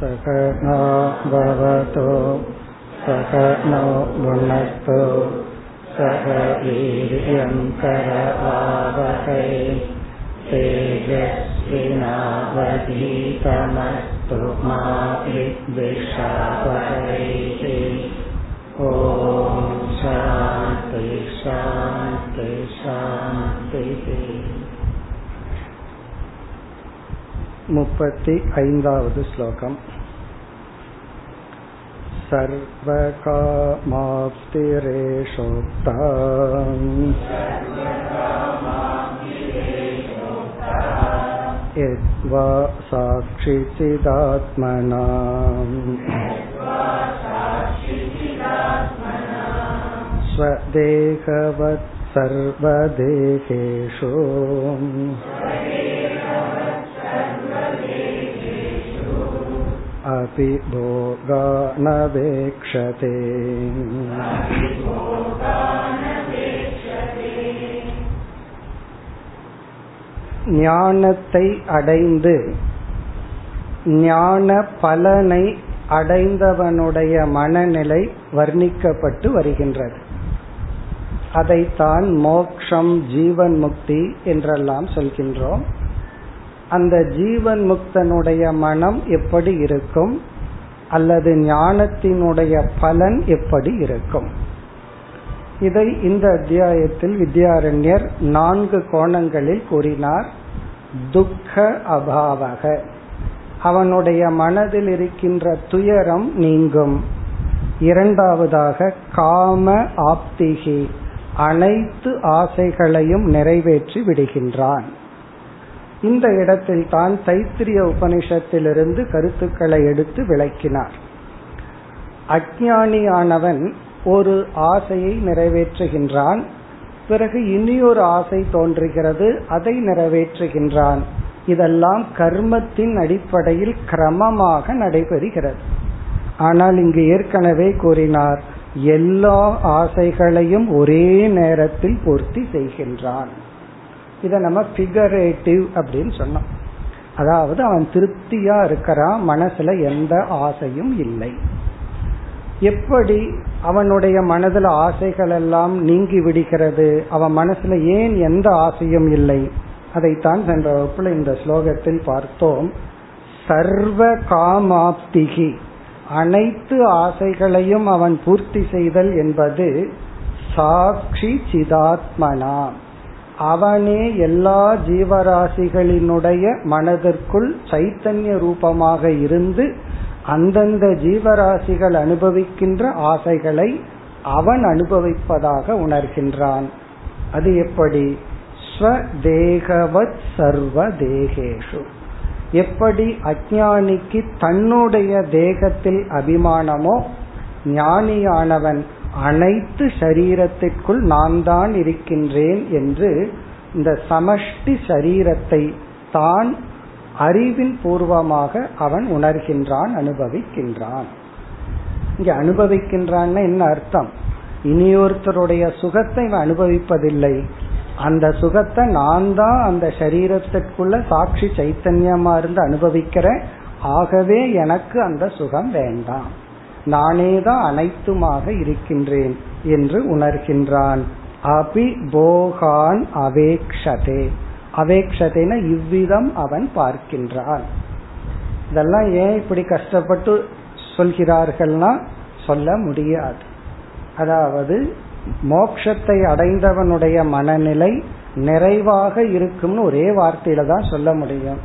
सकनो भवतु सकनो भुनस्तु सह वीर्यङ्करवावहै तेजस्विनावधीतमस्तु मा विद्विषावहैः ॐ शान्ति शान्ति शान्तिः मुपति ऐन्दावद् श्लोकम् सर्वकामाप्तिरेषोक्ता यद्वा साक्षिचिदात्मना स्वदेहवत् सर्वदेहेषु अपि भोगानवेक्षते ஞானத்தை அடைந்து ஞான பலனை அடைந்தவனுடைய மனநிலை வர்ணிக்கப்பட்டு வருகின்றது அதைத்தான் மோக்ஷம் ஜீவன் முக்தி என்றெல்லாம் சொல்கின்றோம் அந்த ஜீவன் முக்தனுடைய மனம் எப்படி இருக்கும்? அல்லது ஞானத்தினுடைய பலன் எப்படி இருக்கும்? இதை இந்த அத்தியாயத்தில் வித்யாரண்யர் நான்கு கோணங்களில் கூறினார். துக்க அபாவக. அவனுடைய மனதில் இருக்கின்ற துயரம் நீங்கும். இரண்டாவதாக காம ஆப்திகி. அனைத்து ஆசைகளையும் நிறைவேற்றி விடுகின்றான். இந்த இடத்தில் தான் தைத்திரிய உபனிஷத்திலிருந்து கருத்துக்களை எடுத்து விளக்கினார். அஜானியானவன் ஒரு ஆசையை நிறைவேற்றுகின்றான் பிறகு இனியொரு ஆசை தோன்றுகிறது அதை நிறைவேற்றுகின்றான். இதெல்லாம் கர்மத்தின் அடிப்படையில் கிரமமாக நடைபெறுகிறது. ஆனால் இங்கு ஏற்கனவே கூறினார் எல்லா ஆசைகளையும் ஒரே நேரத்தில் பூர்த்தி செய்கின்றான். இதை நம்ம பிகரேட்டிவ் அப்படின்னு சொன்னோம். அதாவது அவன் திருப்தியா இருக்கிறான் மனசுல எந்த ஆசையும் இல்லை. எப்படி அவனுடைய மனதில் ஆசைகள் எல்லாம் நீங்கி விடுகிறது? அவன் மனசுல ஏன் எந்த ஆசையும் இல்லை? அதைத்தான் சென்ற வகுப்புல இந்த ஸ்லோகத்தில் பார்த்தோம். சர்வ காமாப்திகி. அனைத்து ஆசைகளையும் அவன் பூர்த்தி செய்தல் என்பது சாட்சி சிதாத்மனா. அவனே எல்லா ஜீவராசிகளினுடைய மனதிற்குள் சைத்தன்ய ரூபமாக இருந்து அந்தந்த ஜீவராசிகள் அனுபவிக்கின்ற ஆசைகளை அவன் அனுபவிப்பதாக உணர்கின்றான். அது எப்படி? ஸ்வதேகவத் சர்வ தேகேஷு எப்படி அஜானிக்கு தன்னுடைய தேகத்தில் அபிமானமோ ஞானியானவன் அனைத்து சரீரத்திற்குள் நான் தான் இருக்கின்றேன் என்று இந்த சமஷ்டி சரீரத்தை தான் அறிவின் பூர்வமாக அவன் உணர்கின்றான் அனுபவிக்கின்றான். இங்க அனுபவிக்கின்றான்னு என்ன அர்த்தம்? இனியொருத்தருடைய சுகத்தை அனுபவிப்பதில்லை. அந்த சுகத்தை நான் தான் அந்த சரீரத்திற்குள்ள சாட்சி சைத்தன்யமா இருந்து அனுபவிக்கிறேன். ஆகவே எனக்கு அந்த சுகம் வேண்டாம். நானே தான் அனைத்துமாக இருக்கின்றேன் என்று உணர்கின்றான். அபி போகான் அவேக்ஷதே. அவேக்ஷதேன இவ்விதம் அவன் பார்க்கின்றான். இதெல்லாம் ஏன் இப்படி கஷ்டப்பட்டு சொல்கிறார்கள்னா சொல்ல முடியாது. அதாவது மோக்ஷத்தை அடைந்தவனுடைய மனநிலை நிறைவாக இருக்கும்னு ஒரே வார்த்தையில தான் சொல்ல முடியும்.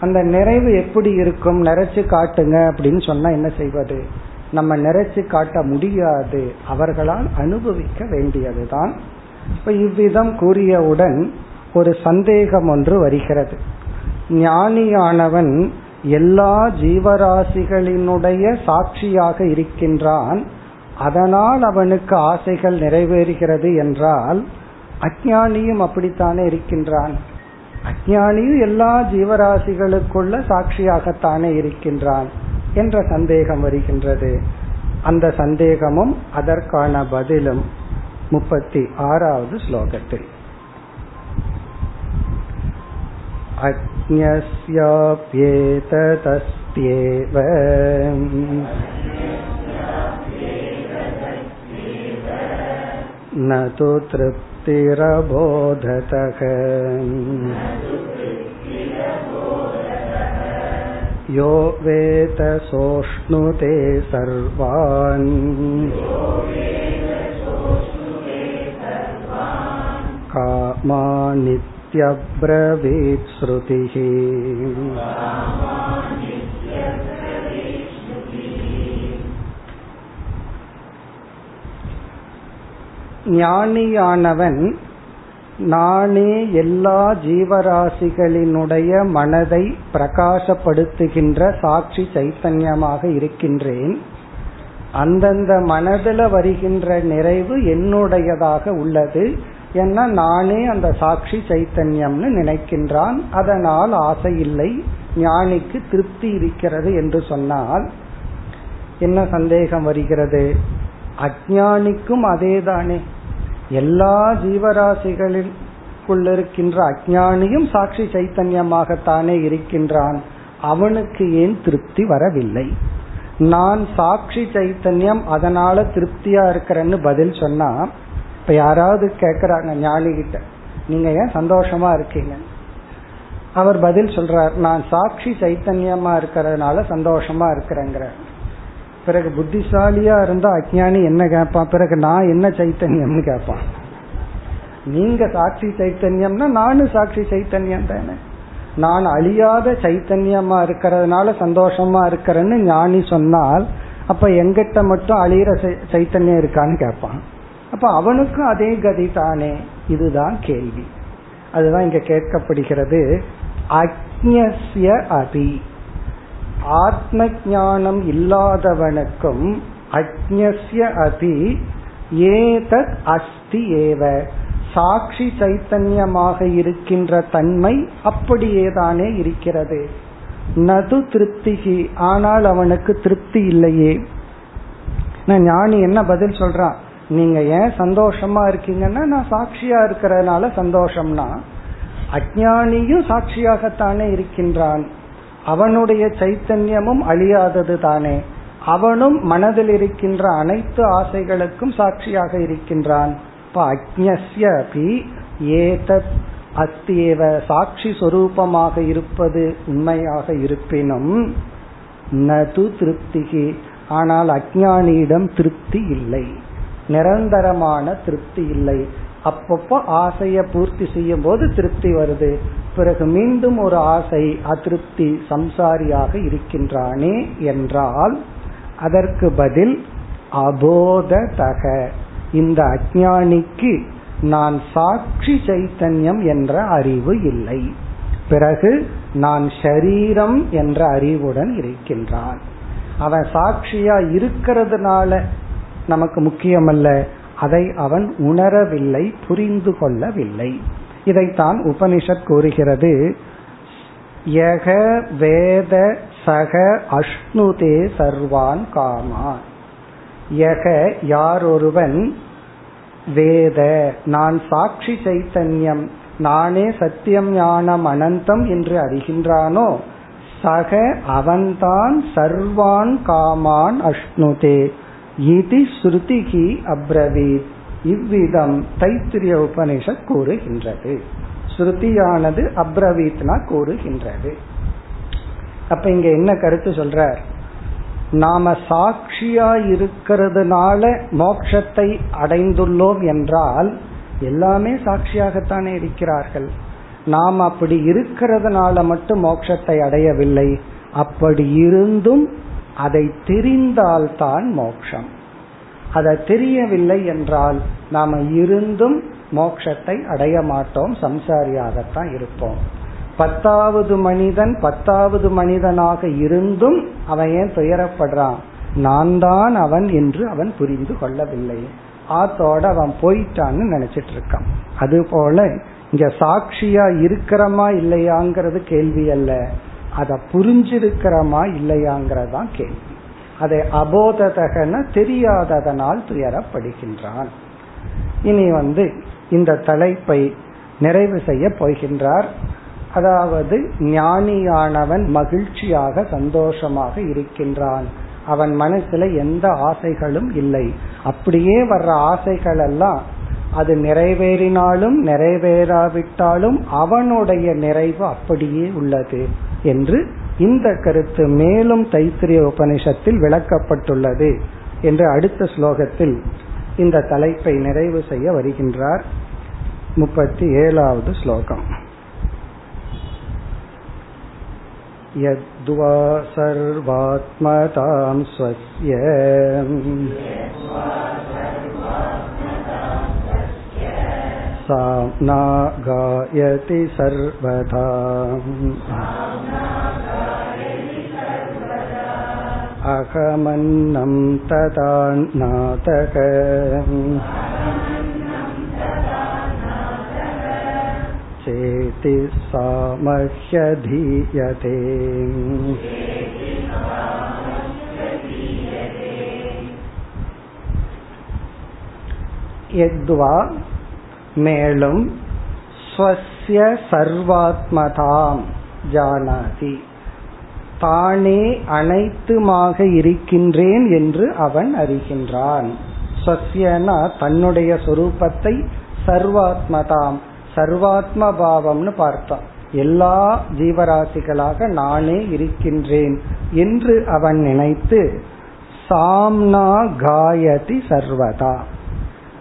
அந்த நிறைவு எப்படி இருக்கும்? நிறைச்சு காட்டுங்க அப்படின்னு சொன்னா என்ன செய்வது? நம்ம நிறைச்சு காட்ட முடியாது. அவர்களால் அனுபவிக்க வேண்டியதுதான். இப்ப இவ்விதம் கூறியவுடன் ஒரு சந்தேகம் ஒன்று வருகிறது. ஞானியானவன் எல்லா ஜீவராசிகளினுடைய சாட்சியாக இருக்கின்றான். அதனால் அவனுக்கு ஆசைகள் நிறைவேறுகிறது என்றால் அஜானியும் அப்படித்தானே இருக்கின்றான். அஜானியும் எல்லா ஜீவராசிகளுக்குள்ள சாட்சியாகத்தானே இருக்கின்றான். என்ற சந்தேகம் வருகின்றது அந்த சந்தேகமும் அதற்கான பதிலும் முப்பத்தி ஆறாவது ஸ்லோகத்தில் तृप्त्येव न तु तृप्तिरबोधतः यो वेत सोष्णुते सर्वान् कामानित्यब्रवीत् श्रुतिः ஞானியானவன் நானே எல்லா ஜீவராசிகளினுடைய மனதை பிரகாசப்படுத்துகின்ற சாட்சி சைத்தன்யமாக இருக்கின்றேன். அந்தந்த மனதில் வருகின்ற நிறைவு என்னுடையதாக உள்ளது. ஏன்னா நானே அந்த சாட்சி சைத்தன்யம்னு நினைக்கின்றான். அதனால் ஆசை இல்லை ஞானிக்கு திருப்தி இருக்கிறது என்று சொன்னால் என்ன சந்தேகம் வருகிறது? அஜானிக்கும் அதேதானே. எல்லா ஜீவராசிகளுக்குள்ள இருக்கின்ற அஜானியும் சாட்சி சைத்தன்யமாகத்தானே இருக்கின்றான். அவனுக்கு ஏன் திருப்தி வரவில்லை? நான் சாட்சி சைத்தன்யம் அதனால திருப்தியா இருக்கிறேன்னு பதில் சொன்னா இப்ப யாராவது கேக்குறாங்க ஞானி கிட்ட நீங்க ஏன் சந்தோஷமா இருக்கீங்க? அவர் பதில் சொல்றார் நான் சாட்சி சைத்தன்யமா இருக்கிறதுனால சந்தோஷமா இருக்கிறேங்கிற பிறகு புத்திசாலியா இருந்தா அஜானி என்ன கேட்பான்? பிறகு நான் என்ன சைத்தன்யம்னு கேட்பான். நீங்க சாட்சி சைத்தன்யம்னா நானும் சாட்சி சைத்தன்யம் தானே. நான் அழியாத சைத்தன்யமா இருக்கிறதுனால சந்தோஷமா இருக்கிறேன்னு ஞானி சொன்னால் அப்ப எங்கிட்ட மட்டும் அழியிற சைத்தன்யம் இருக்கான்னு கேட்பான். அப்ப அவனுக்கும் அதே கதி தானே. இதுதான் கேள்வி. அதுதான் இங்க கேட்கப்படுகிறது. அக்ஞசிய அபி. ஆத்ம ஞானம் இல்லாதவனுக்கும் அக்ஞஸ்ய அபி ஏதத் அஸ்தி ஏவ. சாட்சி சைத்தன்யமாக இருக்கின்ற தன்மை அப்படியேதானே இருக்கிறது. நது திருப்திகி ஆனால் அவனுக்கு திருப்தி இல்லையே. ஞானி என்ன பதில் சொல்றான் நீங்க ஏன் சந்தோஷமா இருக்கீங்கன்னா நான் சாட்சியா இருக்கிறதுனால சந்தோஷம்னா அஜானியும் சாட்சியாகத்தானே இருக்கின்றான். அவனுடைய சைத்தன்யமும் அழியாதது தானே. அவனும் மனதில் இருக்கின்ற அனைத்து ஆசைகளுக்கும் சாட்சியாக இருக்கின்றான். இப்ப அக்ஞஸ்ய அபி ஏதத் அத்தியேவ சாட்சி சொரூபமாக இருப்பது உண்மையாக இருப்பினும் நது திருப்திகி. ஆனால் அஜானியிடம் திருப்தி இல்லை. நிரந்தரமான திருப்தி இல்லை. அப்பப்போ ஆசைய பூர்த்தி செய்யும் போது திருப்தி வருது. பிறகு மீண்டும் ஒரு ஆசை அதிருப்தி சம்சாரியாக இருக்கின்றானே என்றால் அதற்கு பதில் அபோததக. இந்த அஜானிக்கு நான் சாட்சி சைத்தன்யம் என்ற அறிவு இல்லை. பிறகு நான் ஷரீரம் என்ற அறிவுடன் இருக்கின்றான். அவன் சாட்சியா இருக்கிறதுனால நமக்கு முக்கியமல்ல. அதை அவன் உணரவில்லை புரிந்து கொள்ளவில்லை. இதைத்தான் உபனிஷத் கூறுகிறது. யக வேத சக அஷ்ணுதே சர்வான் காமான். யக யாரொருவன்? வேத. நான் சாட்சி சைத்தன்யம். நானே சத்தியம் ஞானம் அனந்தம் என்று அறிகின்றானோ? சக அவன்தான் சர்வான் காமான் அஷ்ணுதே. இது ஸ்ருதிகி அப்ரவீத். இவ்விதம் தைத்திரிய உபனிஷத் கூறுகின்றது. ஸ்ருதியானது அப்ரவீத்னா கூறுகின்றது. அப்ப இங்க என்ன கருத்து சொல்றார்? நாம சாட்சியா இருக்கிறதுனால மோட்சத்தை அடைந்துள்ளோம் என்றால் எல்லாமே சாட்சியாகத்தானே இருக்கிறார்கள். நாம் அப்படி இருக்கிறதுனால மட்டும் மோட்சத்தை அடையவில்லை. அப்படி இருந்தும் அதை தெரிந்தால்தான் மோட்சம் அதை தெரியவில்லை என்றால் நாம இருந்தும் மோட்சத்தை அடைய மாட்டோம் சம்சாரியாகத்தான் இருப்போம். பத்தாவது மனிதன் பத்தாவது மனிதனாக இருந்தும் அவன் ஏன் துயரப்படுறான்? நான் தான் அவன் என்று அவன் புரிந்து கொள்ளவில்லை. ஆத்தோட அவன் போயிட்டான்னு நினைச்சிட்டு இருக்கான். அது போல இங்க சாட்சியா இருக்கிறமா இல்லையாங்கிறது கேள்வி அல்ல. அதை புரிஞ்சிருக்கிறமா இல்லையாங்கிறதான் கேள்வி. அதை அபோததகன தெரியாததனால் துயரப்படுகின்றான். இனி வந்து இந்த தலைப்பை நிறைவு செய்ய போகின்றார். அதாவது ஞானியானவன் மகிழ்ச்சியாக சந்தோஷமாக இருக்கின்றான். அவன் மனசுல எந்த ஆசைகளும் இல்லை. அப்படியே வர்ற ஆசைகள் எல்லாம் அது நிறைவேறினாலும் நிறைவேறாவிட்டாலும் அவனுடைய நிறைவு அப்படியே உள்ளது. என்று இந்த கருத்து மேலும் தைத்திரிய உபனிஷத்தில் விளக்கப்பட்டுள்ளது என்று அடுத்த ஸ்லோகத்தில் இந்த தலைப்பை நிறைவு செய்ய வருகின்றார் முப்பத்தி ஏழாவது ஸ்லோகம் यद्वा सर्वात्मतां स्वस्य तासां नागायति सर्वथा अहमन्नं तदा नातक चेति सा मह्यधीयते यद्वा மேலும் ஸ்வசிய சர்வாத்மதாம் ஜானாதி. தானே அனைத்துமாக இருக்கின்றேன் என்று அவன் அறிகின்றான். ஸ்வசியனா தன்னுடைய சொரூபத்தை சர்வாத்மதாம் சர்வாத்ம பாவம்னு பார்த்தோம் எல்லா ஜீவராசிகளாக நானே இருக்கின்றேன் என்று அவன் நினைத்து சாம்னா காயதி சர்வதா.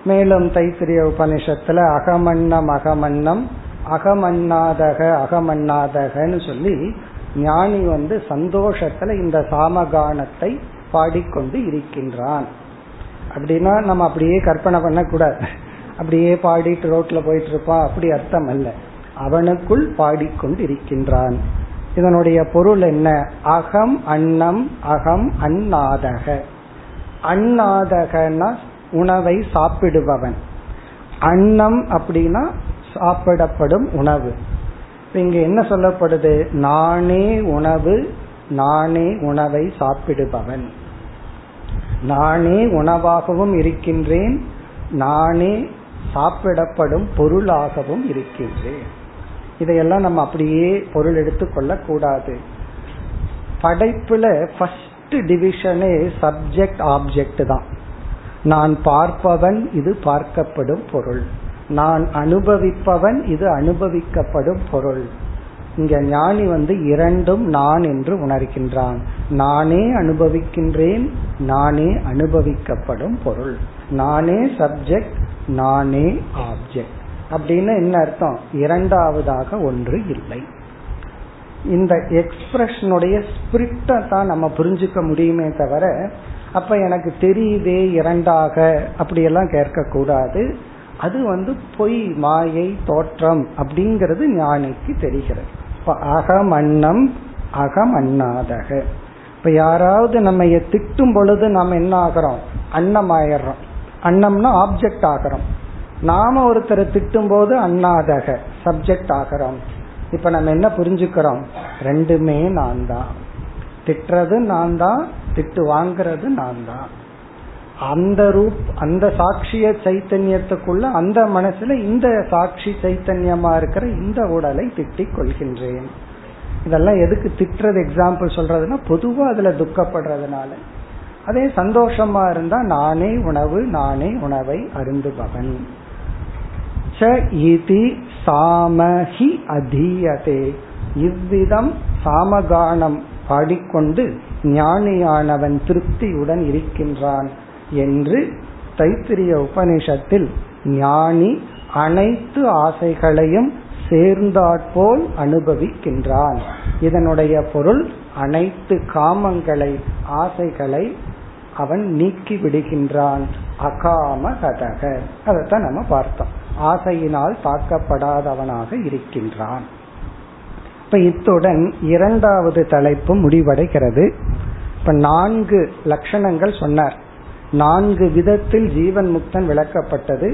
மேலும் தைத்திரிய உபனிஷத்துல அகமன்னம் அகமன்னம் அகமன்னாதக அகமன்னாதகன்னு சொல்லி ஞானி வந்து சந்தோஷத்துல இந்த சாமகானத்தை பாடிக்கொண்டு இருக்கின்றான். அப்படின்னா நம்ம அப்படியே கற்பனை பண்ணக்கூடாது. அப்படியே பாடிட்டு ரோட்ல போயிட்டு இருப்பான் அப்படி அர்த்தம் அல்ல. அவனுக்குள் பாடிக்கொண்டு இருக்கின்றான். இதனுடைய பொருள் என்ன? அகம் அன்னம் அகம் அன்னாதக. அண்ணாதகன்னா உணவை சாப்பிடுபவன். அன்னம் அப்படின்னா சாப்பிடப்படும் உணவு. இங்க என்ன சொல்லப்படுது? நானே உணவு நானே உணவை சாப்பிடுபவன். நானே உணவாகவும் இருக்கின்றேன் நானே சாப்பிடப்படும் பொருளாகவும் இருக்கின்றேன். இதையெல்லாம் நம்ம அப்படியே பொருள் எடுத்துக்கொள்ள கூடாது படைப்புல ஃபர்ஸ்ட் டிவிஷனே சப்ஜெக்ட் ஆப்ஜெக்ட் தான். நான் பார்ப்பவன் இது பார்க்கப்படும் பொருள். நான் அனுபவிப்பவன் இது அனுபவிக்கப்படும் பொருள். இங்க ஞானி வந்து இரண்டும் நான் என்று உணர்கின்றான். நானே அனுபவிக்கின்றேன் நானே அனுபவிக்கப்படும் பொருள். நானே சப்ஜெக்ட் நானே ஆப்ஜெக்ட். அப்படின்னு என்ன அர்த்தம்? இரண்டாவதாக ஒன்று இல்லை. இந்த எக்ஸ்பிரஷனுடைய ஸ்பிரிட்டை தான் நம்ம புரிஞ்சுக்க முடியுமே தவிர அப்ப எனக்கு தெரியுதே இரண்டாக அப்படியெல்லாம் கேட்க கூடாது அது வந்து பொய் மாயை தோற்றம் அப்படிங்கிறது ஞானிக்கு தெரிகிறது. இப்ப அகம் அன்னம் அகம் அண்ணாதக இப்ப யாராவது நம்ம திட்டும் பொழுது நம்ம என்ன ஆகிறோம்? அன்னம் ஆயிடுறோம் அன்னம்னா ஆப்ஜெக்ட் ஆகிறோம். நாம ஒருத்தரை திட்டும் போது அண்ணாதக சப்ஜெக்ட் ஆகிறோம். இப்ப நம்ம என்ன புரிஞ்சுக்கிறோம்? ரெண்டுமே நான் தான் திட்டுறது நான் தான் திட்டு வாங்கிறது நான் தான் அந்த ரூப் அந்த சாட்சிய சைத்தன்யத்துக்குள்ள அந்த மனசுல இந்த சாட்சி சைத்தன்யமா இருக்கிற இந்த உடலை திட்டிக் கொள்கின்றேன். இதெல்லாம் எதுக்கு திட்டுறது எக்ஸாம்பிள் சொல்றதுன்னா பொதுவா அதுல துக்கப்படுறதுனால. அதே சந்தோஷமா இருந்தா நானே உணவு நானே உணவை அருந்துபவன். இதி சாமஹி அதீயதே. இவ்விதம் சாமகானம் பாடிக்கொண்டு ஞானியானவன் திருப்தியுடன் இருக்கின்றான் என்று தைத்திரிய உபனிஷத்தில் ஞானி அனைத்து ஆசைகளையும் சேர்ந்தாற்போல் அனுபவிக்கின்றான். இதனுடைய பொருள் அனைத்து காமங்களை ஆசைகளை அவன் நீக்கி விடுகின்றான் அகாம கதக. அதைத்தான் நம்ம பார்த்தோம். ஆசையினால் தாக்கப்படாதவனாக இருக்கின்றான். இப்ப இத்துடன் இரண்டாவது தலைப்பு முடிவடைகிறது. இப்ப நான்கு லட்சணங்கள் சொன்னார் நான்கு விதத்தில் ஜீவன் முக்தன் விளக்கப்பட்டது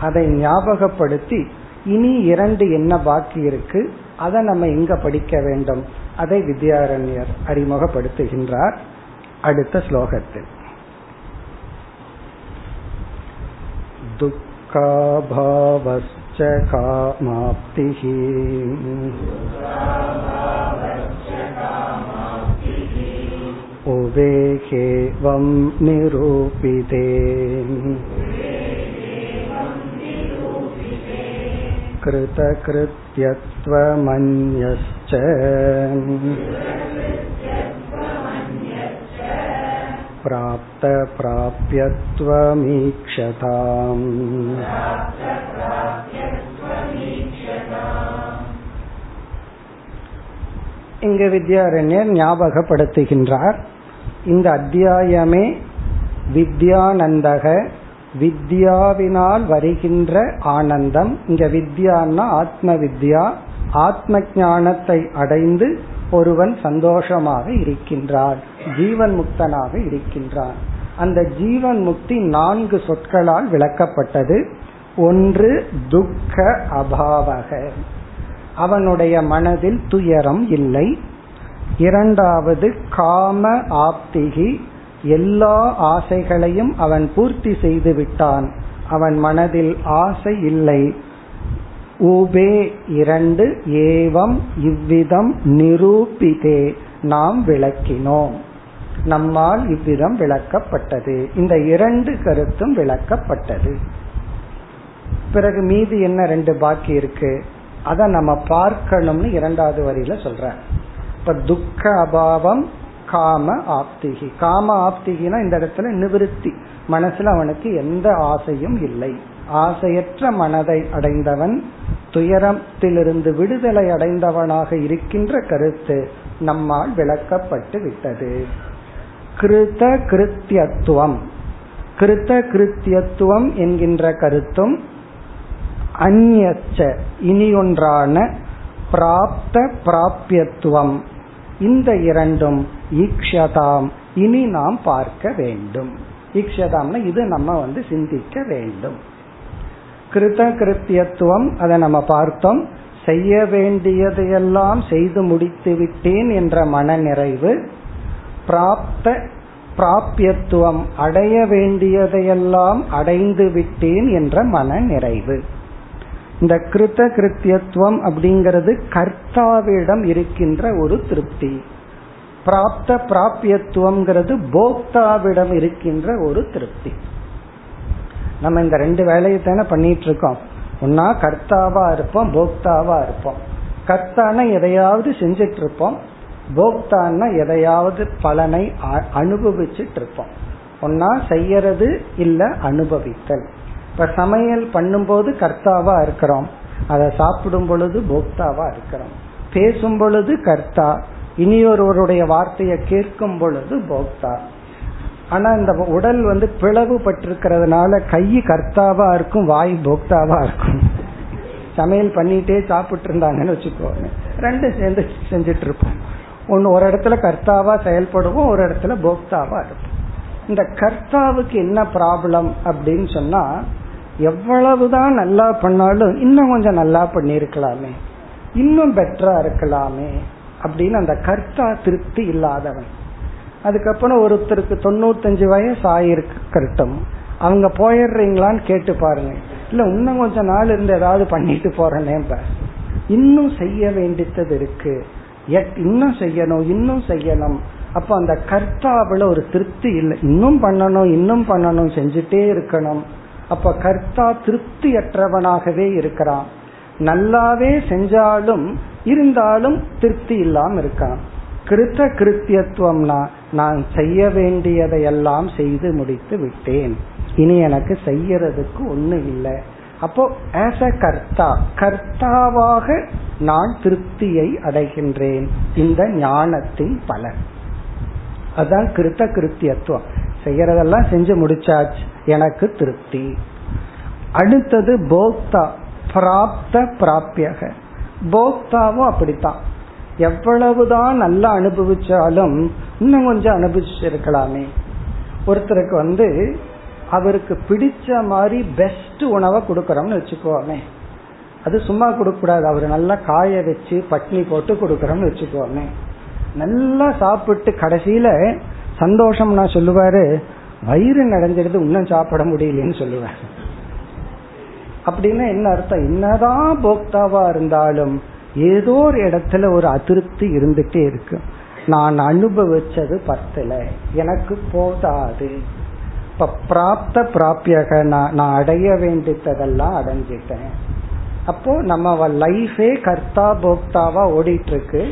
அதை ஞாபகப்படுத்தி இனி இரண்டு என்ன பாக்கி இருக்கு அதை நம்ம எங்க படிக்க வேண்டும் அதை வித்யாரண்யர் அறிமுகப்படுத்துகின்றார் அடுத்த ஸ்லோகத்தில் दुःखाभावश्च कामाप्तिः उवेहेवं निरूपिते कृतकृत्यत्वमन्यश्च प्राप्तप्राप्यत्वमीक्षताम् இங்கு வித்யாரண்யர் ஞாபகப்படுத்துகின்றார் இந்த அத்தியாயமே வித்யானந்தக வித்யாவினால் வருகின்ற ஆனந்தம். இங்க வித்யான்னா ஆத்ம வித்யா ஆத்ம ஞானத்தை அடைந்து ஒருவன் சந்தோஷமாக இருக்கின்றான் ஜீவன் முக்தனாக இருக்கின்றான். அந்த ஜீவன் முக்தி நான்கு சொற்களால் விளக்கப்பட்டது. ஒன்று துக்க அபாவக. அவனுடைய மனதில் துயரம் இல்லை. இரண்டாவது காம ஆப்திகி. எல்லா ஆசைகளையும் அவன் பூர்த்தி செய்து விட்டான். அவன் மனதில் ஆசை இல்லை. உபே இரண்டு ஏவம் இவ்விதம் நிரூபிதே நாம் விளக்கினோம். நம்மால் இவ்விதம் விளக்கப்பட்டது. இந்த இரண்டு கருத்தும் விளக்கப்பட்டது. பிறகு மீதி என்ன ரெண்டு பாக்கி இருக்கு? அதை நம்ம பார்க்கணும்னு இரண்டாவது வரியில சொல்ற இப்ப துக்க அபாவம் காம ஆப்திகி. காம ஆப்திகினா இந்த இடத்துல நிவிருத்தி. மனசுல அவனுக்கு எந்த ஆசையும் இல்லை. ஆசையற்ற மனதை அடைந்தவன் துயரத்திலிருந்து விடுதலை அடைந்தவனாக இருக்கின்ற கருத்து நம்மால் விளக்கப்பட்டு விட்டது. கிருத கிருத்தியத்துவம். கிருத்த கிருத்தியத்துவம் என்கின்ற கருத்தும் அந்நச்ச இனி ஒன்றான பிராப்த பிராபியத்துவம். இந்த இரண்டும் ஈக்ஷதாம். இனி நாம் பார்க்க வேண்டும். ஈக்ஷதாம்னா இது நம்ம வந்து சிந்திக்க வேண்டும். கிருத கிருத்தியத்துவம் அதை நம்ம பார்த்தோம். செய்ய வேண்டியதையெல்லாம் செய்து முடித்து விட்டேன் என்ற மன நிறைவு பிராப்த பிராபியத்துவம் அடைய வேண்டியதையெல்லாம் அடைந்து விட்டேன் என்ற மன நிறைவு இந்த கிருத்த கிருத்தியத்துவம் அப்படிங்கிறது கர்த்தாவிடம் இருக்கின்ற ஒரு திருப்தி. பிராப்த பிராபியத்துவம்ங்கிறது போக்தாவிடம் இருக்கின்ற ஒரு திருப்தி. நம்ம இந்த ரெண்டு வேலையை தானே பண்ணிட்டு இருக்கோம் ஒன்னா கர்த்தாவா இருப்போம் போக்தாவா இருப்போம். கர்த்தான எதையாவது செஞ்சிட்டு இருப்போம் போக்தான்னா எதையாவது பலனை அனுபவிச்சுட்டு இருப்போம் ஒன்னா செய்யறது இல்ல அனுபவித்தல். இப்ப சமையல் பண்ணும்போது கர்த்தாவா இருக்கிறோம். அதை சாப்பிடும் பொழுது போக்தாவா இருக்கிறோம். பேசும் பொழுது கர்த்தா. இனியொருவருடைய வார்த்தையை கேட்கும் பொழுது போக்தா. ஆனா இந்த உடல் வந்து பிளவு பட்டிருக்கிறதுனால கை கர்த்தாவா இருக்கும் வாய் போக்தாவா இருக்கும். சமையல் பண்ணிட்டே சாப்பிட்டு இருந்தாங்கன்னு வச்சுக்கோங்க ரெண்டும் சேர்ந்து செஞ்சுட்டு இருப்போம் ஒன்னு ஒரு இடத்துல கர்த்தாவா செயல்படுவோம் ஒரு இடத்துல போக்தாவா இருப்போம். இந்த கர்த்தாவுக்கு என்ன ப்ராப்ளம் அப்படின்னு சொன்னா எவ்வளவுதான் நல்லா பண்ணாலும் இன்னும் கொஞ்சம் நல்லா பண்ணிருக்கலாமே இன்னும் பெட்டரா இருக்கலாமே அப்படின்னு அந்த கர்த்தா திருப்தி இல்லாதவன். அதுக்கப்புறம் ஒருத்தருக்கு தொண்ணூத்தஞ்சு வயசு ஆயிருக்கட்டும் அவங்க போயிடுறீங்களான்னு கேட்டு பாருங்க. இல்ல இன்னும் கொஞ்ச நாள் இருந்து ஏதாவது பண்ணிட்டு போறேனே இன்னும் செய்ய வேண்டித்தது இருக்கு. இன்னும் செய்யணும் இன்னும் செய்யணும். அப்ப அந்த கர்த்தாவில ஒரு திருப்தி இல்லை. இன்னும் பண்ணணும் இன்னும் பண்ணணும் செஞ்சுட்டே இருக்கணும். அப்ப கர்த்தா திருப்தியற்றவனாகவே இருக்கிறான். நல்லாவே செஞ்சாலும் இருந்தாலும் திருப்தி இல்லாம இருக்கான். கிருத்த கிருத்தியத்துவம்னா நான் செய்ய வேண்டியதையெல்லாம் செய்து முடித்து விட்டேன். இனி எனக்கு செய்யறதுக்கு ஒண்ணு இல்லை. அப்போ ஆஸ் அ கர்த்தா கர்த்தாவாக நான் திருப்தியை அடைகின்றேன். இந்த ஞானத்தின் பலன். அதான் கிருத்த கிருத்தியத்துவம். செய்யறதெல்லாம் செஞ்சு முடிச்சாச்சு. எனக்கு திருப்தி. அடுத்தது போக்தா பிராப்த பிராபியக. போக்தாவும் அப்படித்தான். எவ்வளவுதான் நல்லா அனுபவிச்சாலும் இன்னும் கொஞ்சம் அனுபவிச்சிருக்கலாமே. ஒருத்தருக்கு வந்து அவருக்கு பிடிச்ச மாதிரி பெஸ்ட் உணவை கொடுக்கறோம்னு வச்சுக்கோமே. அது சும்மா கொடுக்கக்கூடாது. அவர் நல்லா காய வச்சு பட்னி போட்டு கொடுக்கறோம்னு வச்சுக்கோமே. நல்லா சாப்பிட்டு கடைசியில சந்தோஷம் நான் சொல்லுவாரு வயிறு நடந்துடுது இன்னும் சாப்பிட முடியலன்னு சொல்லுவார். அப்படின்னா என்ன அர்த்தம்? என்னதான் போக்தாவா இருந்தாலும் ஏதோ ஒரு இடத்துல ஒரு அதிருப்தி இருந்துட்டே இருக்கு. நான் அனுபவிச்சது பத்தல எனக்கு போதாது. இப்ப பிராப்த பிராப்பியக நான் அடைய வேண்டியதெல்லாம் அடைஞ்சிட்டேன். அப்போ நம்ம லைஃபே கர்த்தா போக்தாவா ஓடிட்டு இருக்கு.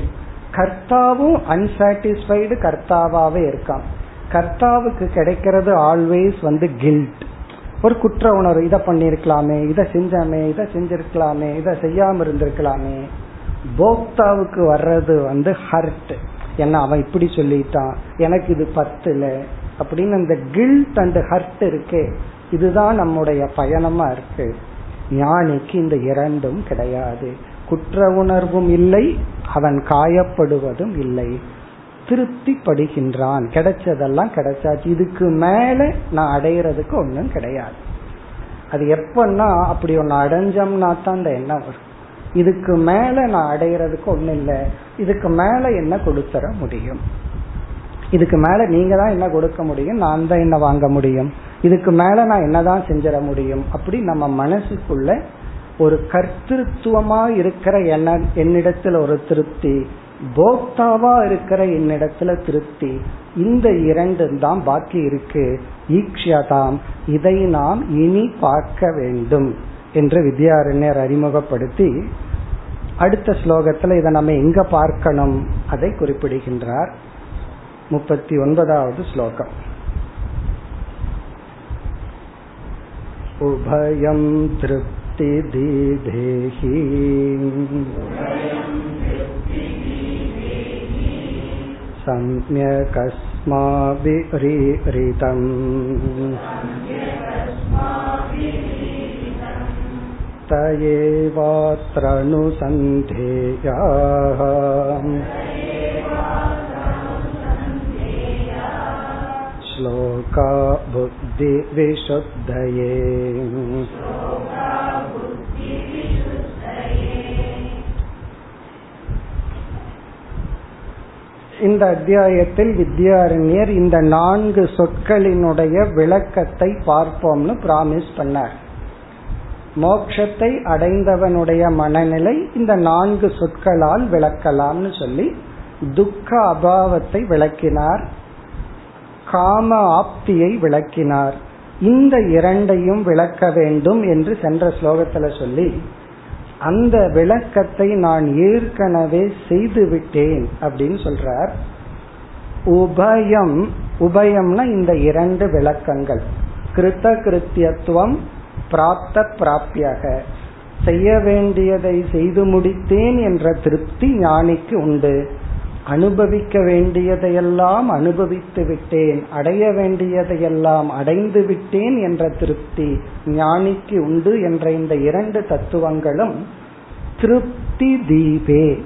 கர்த்தாவும் அன்சாட்டிஸ்பைடு கர்த்தாவாவே இருக்கான். கர்த்தாவுக்கு கிடைக்கிறது ஆல்வேஸ் வந்து கில்ட் ஒரு குற்ற உணர்வு இதை பண்ணிருக்கலாமே இதை செஞ்சாமே இதை செஞ்சிருக்கலாமே இதை செய்யாம இருந்திருக்கலாமே. போக்தாவுக்கு வர்றது வந்து ஹர்ட் என்ன அவன் இப்படி சொல்லிட்டான் எனக்கு இது பத்துல அப்படின்னு அந்த கில்ட் அண்ட் ஹர்ட் இருக்கே. இதுதான் நம்முடைய பயணமா இருக்கு. ஞானிக்கு இந்த இரண்டும் கிடையாது. குற்ற உணர்வும் இல்லை அவன் காயப்படுவதும் இல்லை. திருப்திப்படுகின்றான். கிடைச்சதெல்லாம் கிடைச்சாச்சு. இதுக்கு மேல நான் அடையிறதுக்கு ஒன்றும் கிடையாது. அது எப்பன்னா அப்படி ஒன்னு அடைஞ்சோம்னா தான் அந்த எண்ணம் வரும். இதுக்கு மேல நான் அடையிறதுக்கு ஒன்றும் இல்லை. இதுக்கு மேல என்ன கொடுத்துற முடியும்? இதுக்கு மேல நீங்க தான் என்ன கொடுக்க முடியும்? நான் தான் என்ன வாங்க முடியும்? இதுக்கு மேல நான் என்னதான் செஞ்சிட முடியும்? அப்படி நம்ம மனசுக்குள்ள ஒரு கர்த்தத்துவமா இருக்கிற என்ன என்னிடத்துல ஒரு திருப்தி போக்தாவா இருக்கிற என்னிடத்துல திருப்தி இந்த இரண்டும் தான் பாக்கி இருக்கு. ஈக்ஷதாம் இதை நாம் இனி பார்க்க வேண்டும் என்று வித்யாரண்யர் அறிமுகப்படுத்தி அடுத்த ஸ்லோகத்துல இதை நம்ம எங்க பார்க்கணும் அதை குறிப்பிடுகின்றார். முப்பத்தி ஒன்பதாவது ஸ்லோகம். உபயம் திருப்தி उभयं तृप्तिदिधेहि सम्यकस्माभिरीरितम् त एवात्रनुसन्धेयाः श्लोका बुद्धिविशुद्धये இந்த அத்தியாயத்தில் வித்யாரண்யர் இந்த நான்கு சொற்களினுடைய விளக்கத்தை பார்ப்போம்னு பிராமிஸ் பண்ணார். மோட்சத்தை அடைந்தவனுடைய மனநிலை இந்த நான்கு சொற்களால் விளக்கலாம்னு சொல்லி துக்க அபாவத்தை விளக்கினார். காம ஆப்தியை விளக்கினார். இந்த இரண்டையும் விளக்க வேண்டும் என்று சென்ற ஸ்லோகத்துல சொல்லி அந்த விளக்கத்தை நான் ஏற்கனவே செய்து விட்டேன் அப்படின்னு சொல்றார். உபயம் உபயம்னா இந்த இரண்டு விளக்கங்கள். கிருத்த கிருத்தியத்துவம் பிராப்த பிராப்தியாக. செய்ய வேண்டியதை செய்து முடித்தேன் என்ற திருப்தி ஞானிக்கு உண்டு. அனுபவிக்க வேண்டியதையெல்லாம் அனுபவித்து விட்டேன். அடைய வேண்டியதையெல்லாம் அடைந்து விட்டேன் என்ற திருப்தி ஞானிக்கு உண்டு என்ற இந்த இரண்டு தத்துவங்களும் திருப்தி தீபே.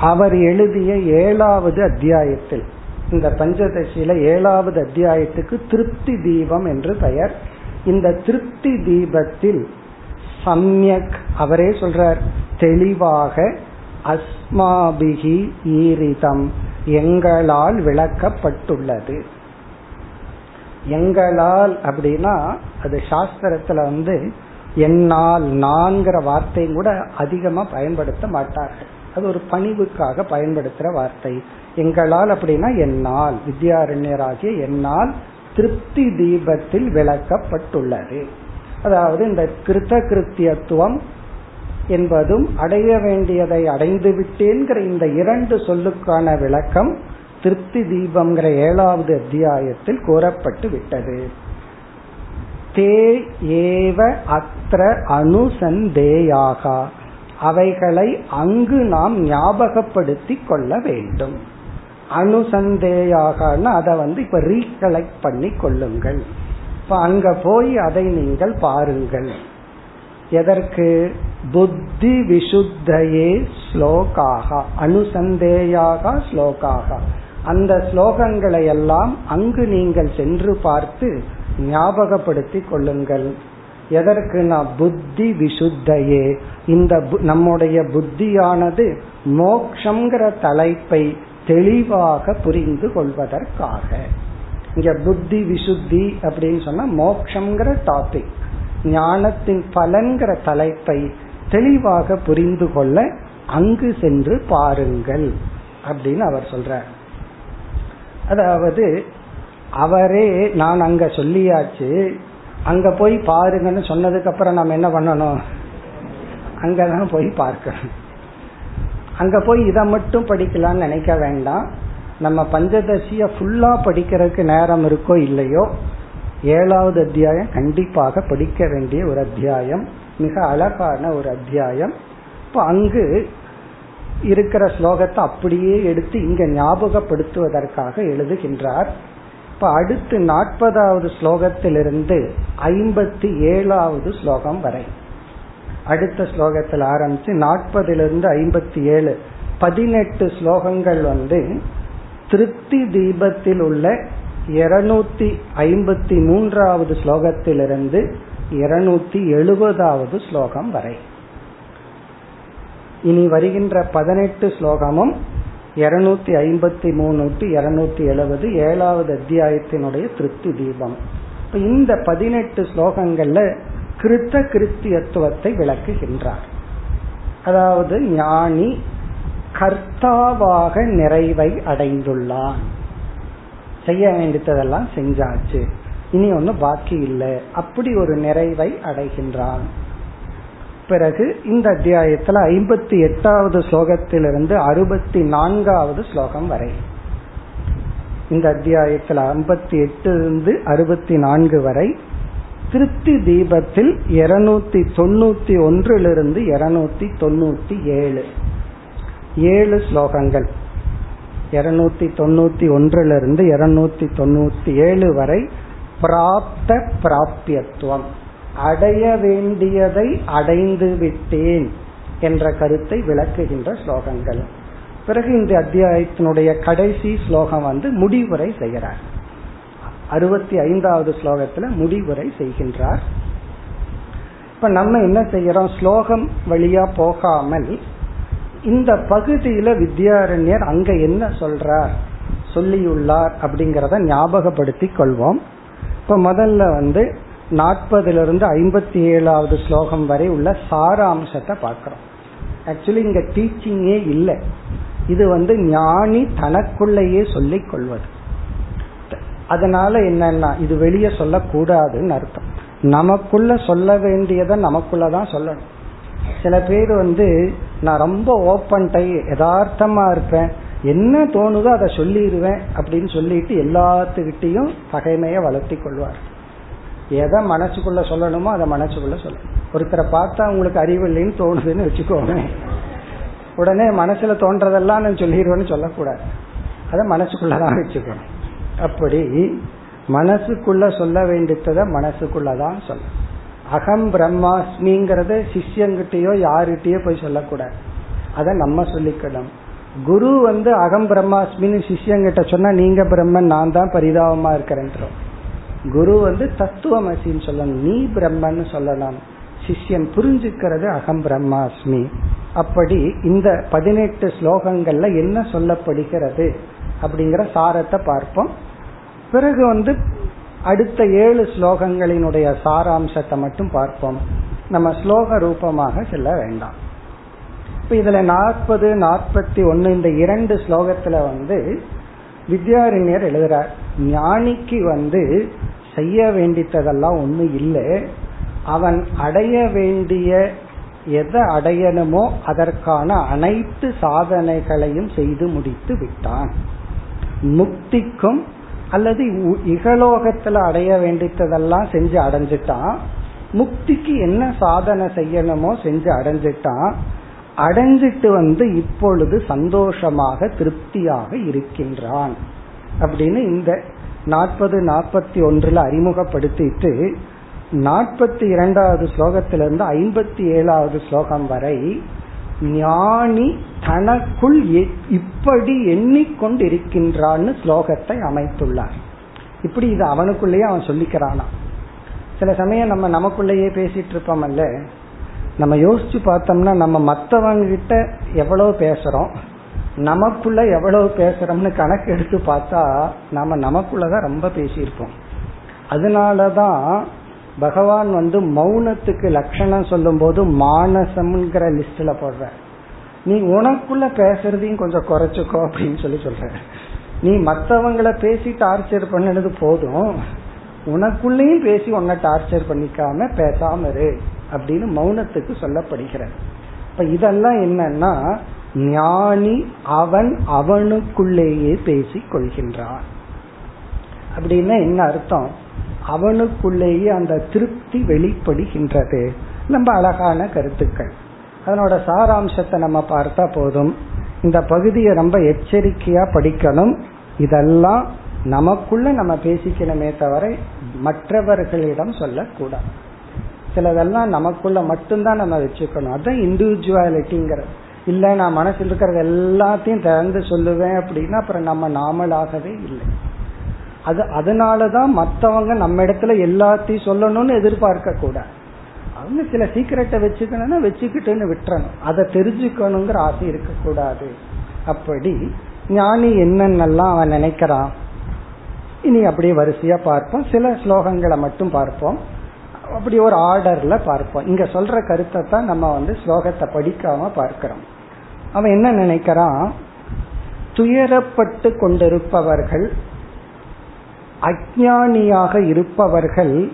அவர் எழுதிய ஏழாவது அத்தியாயத்தில் இந்த பஞ்சதசியில ஏழாவது அத்தியாயத்துக்கு திருப்தி தீபம் என்று பெயர். இந்த திருப்தி தீபத்தில் சம்யக் அவரே சொல்றார் தெளிவாக அஸ்மாபிகி ஈரிதம். எங்களால் விளக்கப்பட்டுள்ளது. எங்களால் அப்படின்னா அது சாஸ்திரத்துல வந்து என்னால் நான்கிற வார்த்தையும் கூட அதிகமா பயன்படுத்த மாட்டார்கள். அது ஒரு பணிவுக்காக பயன்படுத்துற வார்த்தை. எங்களால் அப்படின்னா என்னால் வித்யாரண்யராகிய என்னால் திருப்தி தீபத்தில் விளக்கப்பட்டுள்ளது. அதாவது இந்த கிருத்த கிருத்தியத்துவம் என்பதும் அடைய வேண்டியதை அடைந்து விட்டேங்கிற இந்த இரண்டு சொல்லுக்கான விளக்கம் திருப்தி தீபம்ங்கிற ஏழாவது அத்தியாயத்தில் கூறப்பட்டு விட்டது. தே ஏவ அத்திர அனுசந்தேயாக. அவைகளை அங்கு நாம் ஞாபகப்படுத்தி கொள்ள வேண்டும். அனுசந்தேயாக அதை வந்து இப்ப ரீகலெக்ட் பண்ணி கொள்ளுங்கள். இப்ப அங்க போய் அதை நீங்கள் பாருங்கள். எதற்கு? புத்தி விசுத்தையே ஸ்லோகாக அனுசந்தேயாக ஸ்லோகாக. அந்த ஸ்லோகங்களை எல்லாம் அங்கு நீங்கள் சென்று பார்த்து ஞாபகப்படுத்தி கொள்ளுங்கள். எதற்கு நான் புத்தி விசுத்தையே இந்த நம்முடைய புத்தியானது மோக்ஷங்கிற தலைப்பை தெளிவாக புரிந்து கொள்வதற்காக. இங்க புத்தி விசுத்தி அப்படின்னு சொன்னா மோக்ஷங்கிற டாபிக் ஞானத்தின் பலன்கிற தலைப்பை தெளிவாக புரிந்து கொள்ள அங்கு சென்று பாருங்கள் அப்படின்னு அவர் சொல்றார். அதாவது அவரே நான் அங்க சொல்லியாச்சு அங்க போய் பாருங்கன்னு சொன்னதுக்கு அப்புறம் நம்ம என்ன பண்ணணும்? அங்கதான் போய் பார்க்கணும். அங்க போய் இதை மட்டும் படிக்கலாம்னு நினைக்க வேண்டாம். நம்ம பஞ்சதசிய ஃபுல்லா படிக்கிறதுக்கு நேரம் இருக்கோ இல்லையோ ஏழாவது அத்தியாயம் கண்டிப்பாக படிக்க வேண்டிய ஒரு அத்தியாயம். மிக அழகான ஒரு அத்தியாயம். இப்போ அங்கு இருக்கிற ஸ்லோகத்தை அப்படியே எடுத்து இங்க ஞாபகப்படுத்துவதற்காக எழுதுகின்றார். இப்ப அடுத்து நாற்பதாவது ஸ்லோகத்திலிருந்து ஐம்பத்தி ஏழாவது ஸ்லோகம் வரை. அடுத்த ஸ்லோகத்தில் ஆரம்பிச்சு நாற்பதிலிருந்து ஐம்பத்தி ஏழு பதினெட்டு ஸ்லோகங்கள் வந்து திருப்தி தீபத்தில் உள்ள இருநூத்தி ஐம்பத்தி மூன்றாவது ஸ்லோகத்திலிருந்து இருநூத்தி எழுபதாவது ஸ்லோகம் வரை. இனி வருகின்ற பதினெட்டு ஸ்லோகமும் இருநூத்தி ஐம்பத்தி மூணு டு இருநூத்தி எழுபது ஏழாவது அத்தியாயத்தினுடைய திருப்தி தீபம். இந்த பதினெட்டு ஸ்லோகங்கள்ல கிருத்த கிருத்தியத்துவத்தை விளக்குகின்றார். அதாவது ஞானி கர்த்தாவாக நிறைவை அடைந்துள்ளான். செய்ய வேண்டியதெல்லாம் செஞ்சாச்சு. இனி ஒன்னும் பாக்கி இல்லை. அப்படி ஒரு நிறைவை அடைகின்றான். பிறகு இந்த அத்தியாயத்துல ஐம்பத்தி எட்டாவது ஸ்லோகத்திலிருந்து அறுபத்தி நான்காவது ஸ்லோகம் வரை. இந்த அத்தியாயத்துல ஐம்பத்தி எட்டு இருந்து அறுபத்தி நான்கு வரை திருப்தி தீபத்தில் இருநூத்தி தொண்ணூத்தி ஒன்றிலிருந்து இருநூத்தி தொண்ணூத்தி ஏழு. ஏழு ஸ்லோகங்கள். இருநூத்தி தொண்ணூத்தி ஒன்றிலிருந்து இருநூத்தி தொண்ணூத்தி ஏழு வரை பிராப்த பிராபியத்துவம் அடைய வேண்டியதை அடைந்து விட்டேன் என்ற கருத்தை விளக்குகின்ற ஸ்லோகங்கள். பிறகு இந்த அத்தியாயத்தினுடைய கடைசி ஸ்லோகம் வந்து முடிவுரை செய்கிறார். அறுபத்தி ஐந்தாவது ஸ்லோகத்துல முடிவுரை செய்கின்றார். இப்ப நம்ம என்ன செய்யறோம்? ஸ்லோகம் வழியா போகாமல் இந்த பகுதியில வித்யாரண்யர் அங்க என்ன சொல்றார்? சொல்லியுள்ளார் அப்படிங்கறத ஞாபகப்படுத்தி கொள்வோம். இப்ப முதல்ல வந்து நாற்பதிலிருந்து ஐம்பத்தி ஏழாவது ஸ்லோகம் வரை உள்ள சாராம்சத்தை பார்க்கிறோம். ஆக்சுவலி இங்க டீச்சிங்கே இல்லை. இது வந்து ஞானி தனக்குள்ளேயே சொல்லிக் கொள்வது. அதனால என்னன்னா இது வெளியே சொல்லக்கூடாதுன்னு அர்த்தம். நமக்குள்ள சொல்ல வேண்டியதை நமக்குள்ளதான் சொல்லணும். சில பேர் வந்து நான் ரொம்ப ஓப்பன் டை யதார்த்தமா இருப்பேன். என்ன தோணுதோ அதை சொல்லிடுவேன் அப்படின்னு சொல்லிட்டு எல்லாத்துக்கிட்டையும் பகைமையை வளர்த்தி கொள்வார். எதை மனசுக்குள்ள சொல்லணுமோ அதை மனசுக்குள்ள சொல்லணும். ஒருத்தரை பார்த்தா உங்களுக்கு அறிவு இல்லைன்னு தோணுதுன்னு வச்சுக்கோங்க உடனே மனசுல தோன்றதெல்லாம் நான் சொல்லிடுவேன்னு சொல்லக்கூடாது. அதை மனசுக்குள்ளதான் வச்சுக்கணும். அப்படி மனசுக்குள்ள சொல்ல வேண்டியதை மனசுக்குள்ளதான் சொல்லணும். அகம் பிரம்மாஸ்மிங்கிறத சிஷ்யங்கிட்டயோ யாருகிட்டயோ போய் சொல்லக்கூடாது. அதை நம்ம சொல்லிக்கணும். குரு வந்து அகம் பிரம்மாஸ்மின்னு சிஷ்யங்கிட்ட சொன்னா நீங்க பிரம்மன் நான் தான் பரிதாபமா இருக்கிறேன்றோம் குரு வந்து தத்துவமசின்னு சொல்லணும். நீ பிரம்மன் சொல்லலாம். சிஷ்யன் புரிஞ்சுக்கிறது அகம் பிரம்மாஸ்மி. அப்படி இந்த பதினெட்டு ஸ்லோகங்கள்ல என்ன சொல்லப்படுகிறது அப்படிங்கிற சாரத்தை பார்ப்போம். பிறகு வந்து அடுத்த ஏழு ஸ்லோகங்களினுடைய சாராம்சத்தை மட்டும் பார்ப்போம். நம்ம ஸ்லோக ரூபமாக செல்ல வேண்டாம். இப்ப இதுல நாற்பது நாற்பத்தி ஒன்னு இந்த இரண்டு ஸ்லோகத்துல வந்து வித்யாரண்யர் எழுதுறார் ஞானிக்கு வந்து செய்ய வேண்டியதெல்லாம் ஒண்ணு இல்லை அவன் அடைய வேண்டிய எதை அடையணுமோ அதற்கான அனைத்து சாதனைகளையும் செய்து முடித்து விட்டான். முக்திக்கும் அல்லது இகலோகத்துல அடைய வேண்டித்ததெல்லாம் செஞ்சு அடைஞ்சிட்டான். முக்திக்கு என்ன சாதனை செய்யணுமோ செஞ்சு அடைஞ்சிட்டான். அடைஞ்சிட்டு வந்து இப்பொழுது சந்தோஷமாக திருப்தியாக இருக்கின்றான். அப்படின்னு இந்த நாற்பது நாற்பத்தி ஒன்றுல அறிமுகப்படுத்திட்டு நாற்பத்தி இரண்டாவது ஸ்லோகத்திலிருந்து ஐம்பத்தி ஏழாவது ஸ்லோகம் வரை ஞானி தனக்குள் இப்படி எண்ணிக்கொண்டிருக்கின்றான்னு ஸ்லோகத்தை அமைத்துள்ளார். இப்படி இது அவனுக்குள்ளேயே அவன் சொல்லிக்கிறானா சில சமயம் நம்ம நமக்குள்ளேயே பேசிட்டு இருப்போம்ல நம்ம யோசிச்சு பார்த்தோம்னா நம்ம மற்றவங்க கிட்ட எவ்வளவு பேசுறோம் நமக்குள்ள எவ்வளவு பேசுறோம்னு கணக்கு எடுத்து பார்த்தா நாம நமக்குள்ளதான் ரொம்ப பேசியிருப்போம். அதனாலதான் பகவான் வந்து மௌனத்துக்கு லட்சணம் சொல்லும் போது மானசம்ங்கிற லிஸ்ட்ல போடுற நீ உனக்குள்ள பேசுறதையும் கொஞ்சம் குறைச்சுக்கோ அப்படின்னு சொல்லி சொல்ற நீ மற்றவங்கள பேசி டார்ச்சர் பண்ணினது போதும் உனக்குள்ளேயும் பேசி உன்னை டார்ச்சர் பண்ணிக்காம பேசாம இரு. அப்படின்னு மௌனத்துக்கு சொல்லப்படுகிறது. இப்ப இதெல்லாம் என்னன்னா ஞானி அவன் அவனுக்குள்ளேயே பேசிக் கொள்கின்றான். அப்படின்னா என்ன அர்த்தம்? அவனுக்குள்ளேயே அந்த திருப்தி வெளிப்படுகின்றது. ரொம்ப அழகான கருத்துக்கள். அதனோட சாராம்சத்தை நம்ம பார்த்தா போதும். இந்த பகுதியை ரொம்ப எச்சரிக்கையா படிக்கணும். இதெல்லாம் நமக்குள்ள நம்ம பேசிக்கணுமே தவிர மற்றவர்களிடம் சொல்லக்கூடாது. சிலதெல்லாம் நமக்குள்ள மட்டும்தான் நம்ம வச்சுக்கணும். அதுதான் இண்டிவிஜுவாலிட்டிங்கிற இல்ல நான் மனசில் இருக்கிறது எல்லாத்தையும் திறந்து சொல்லுவேன் அப்படின்னா அப்புறம் நம்ம நாமளாகவே இல்லை. அது அதனாலதான் மற்றவங்க நம்ம இடத்துல எல்லாத்தையும் சொல்லணும்னு எதிர்பார்க்க கூடாது அவங்க சில சீக்கிரட்டை வச்சுக்கணும்னா வச்சுக்கிட்டுன்னு விட்டுறணும். அதை தெரிஞ்சுக்கணுங்கிற ஆசை இருக்கக்கூடாது. அப்படி ஞானி என்னென்னலாம் அவன் நினைக்கிறான்? இனி அப்படியே வரிசையா பார்ப்போம். சில ஸ்லோகங்களை மட்டும் பார்ப்போம். அப்படி ஒரு ஆர்டர்ல பார்ப்போம். இங்க சொல்ற கருத்தை தான் நம்ம வந்து ஸ்லோகத்தை படிக்காம பார்க்கிறோம். அவன் என்ன நினைக்கிறான்? துயரப்பட்டு கொண்டிருப்பவர்கள் அஜானியாக இருப்பவர்கள்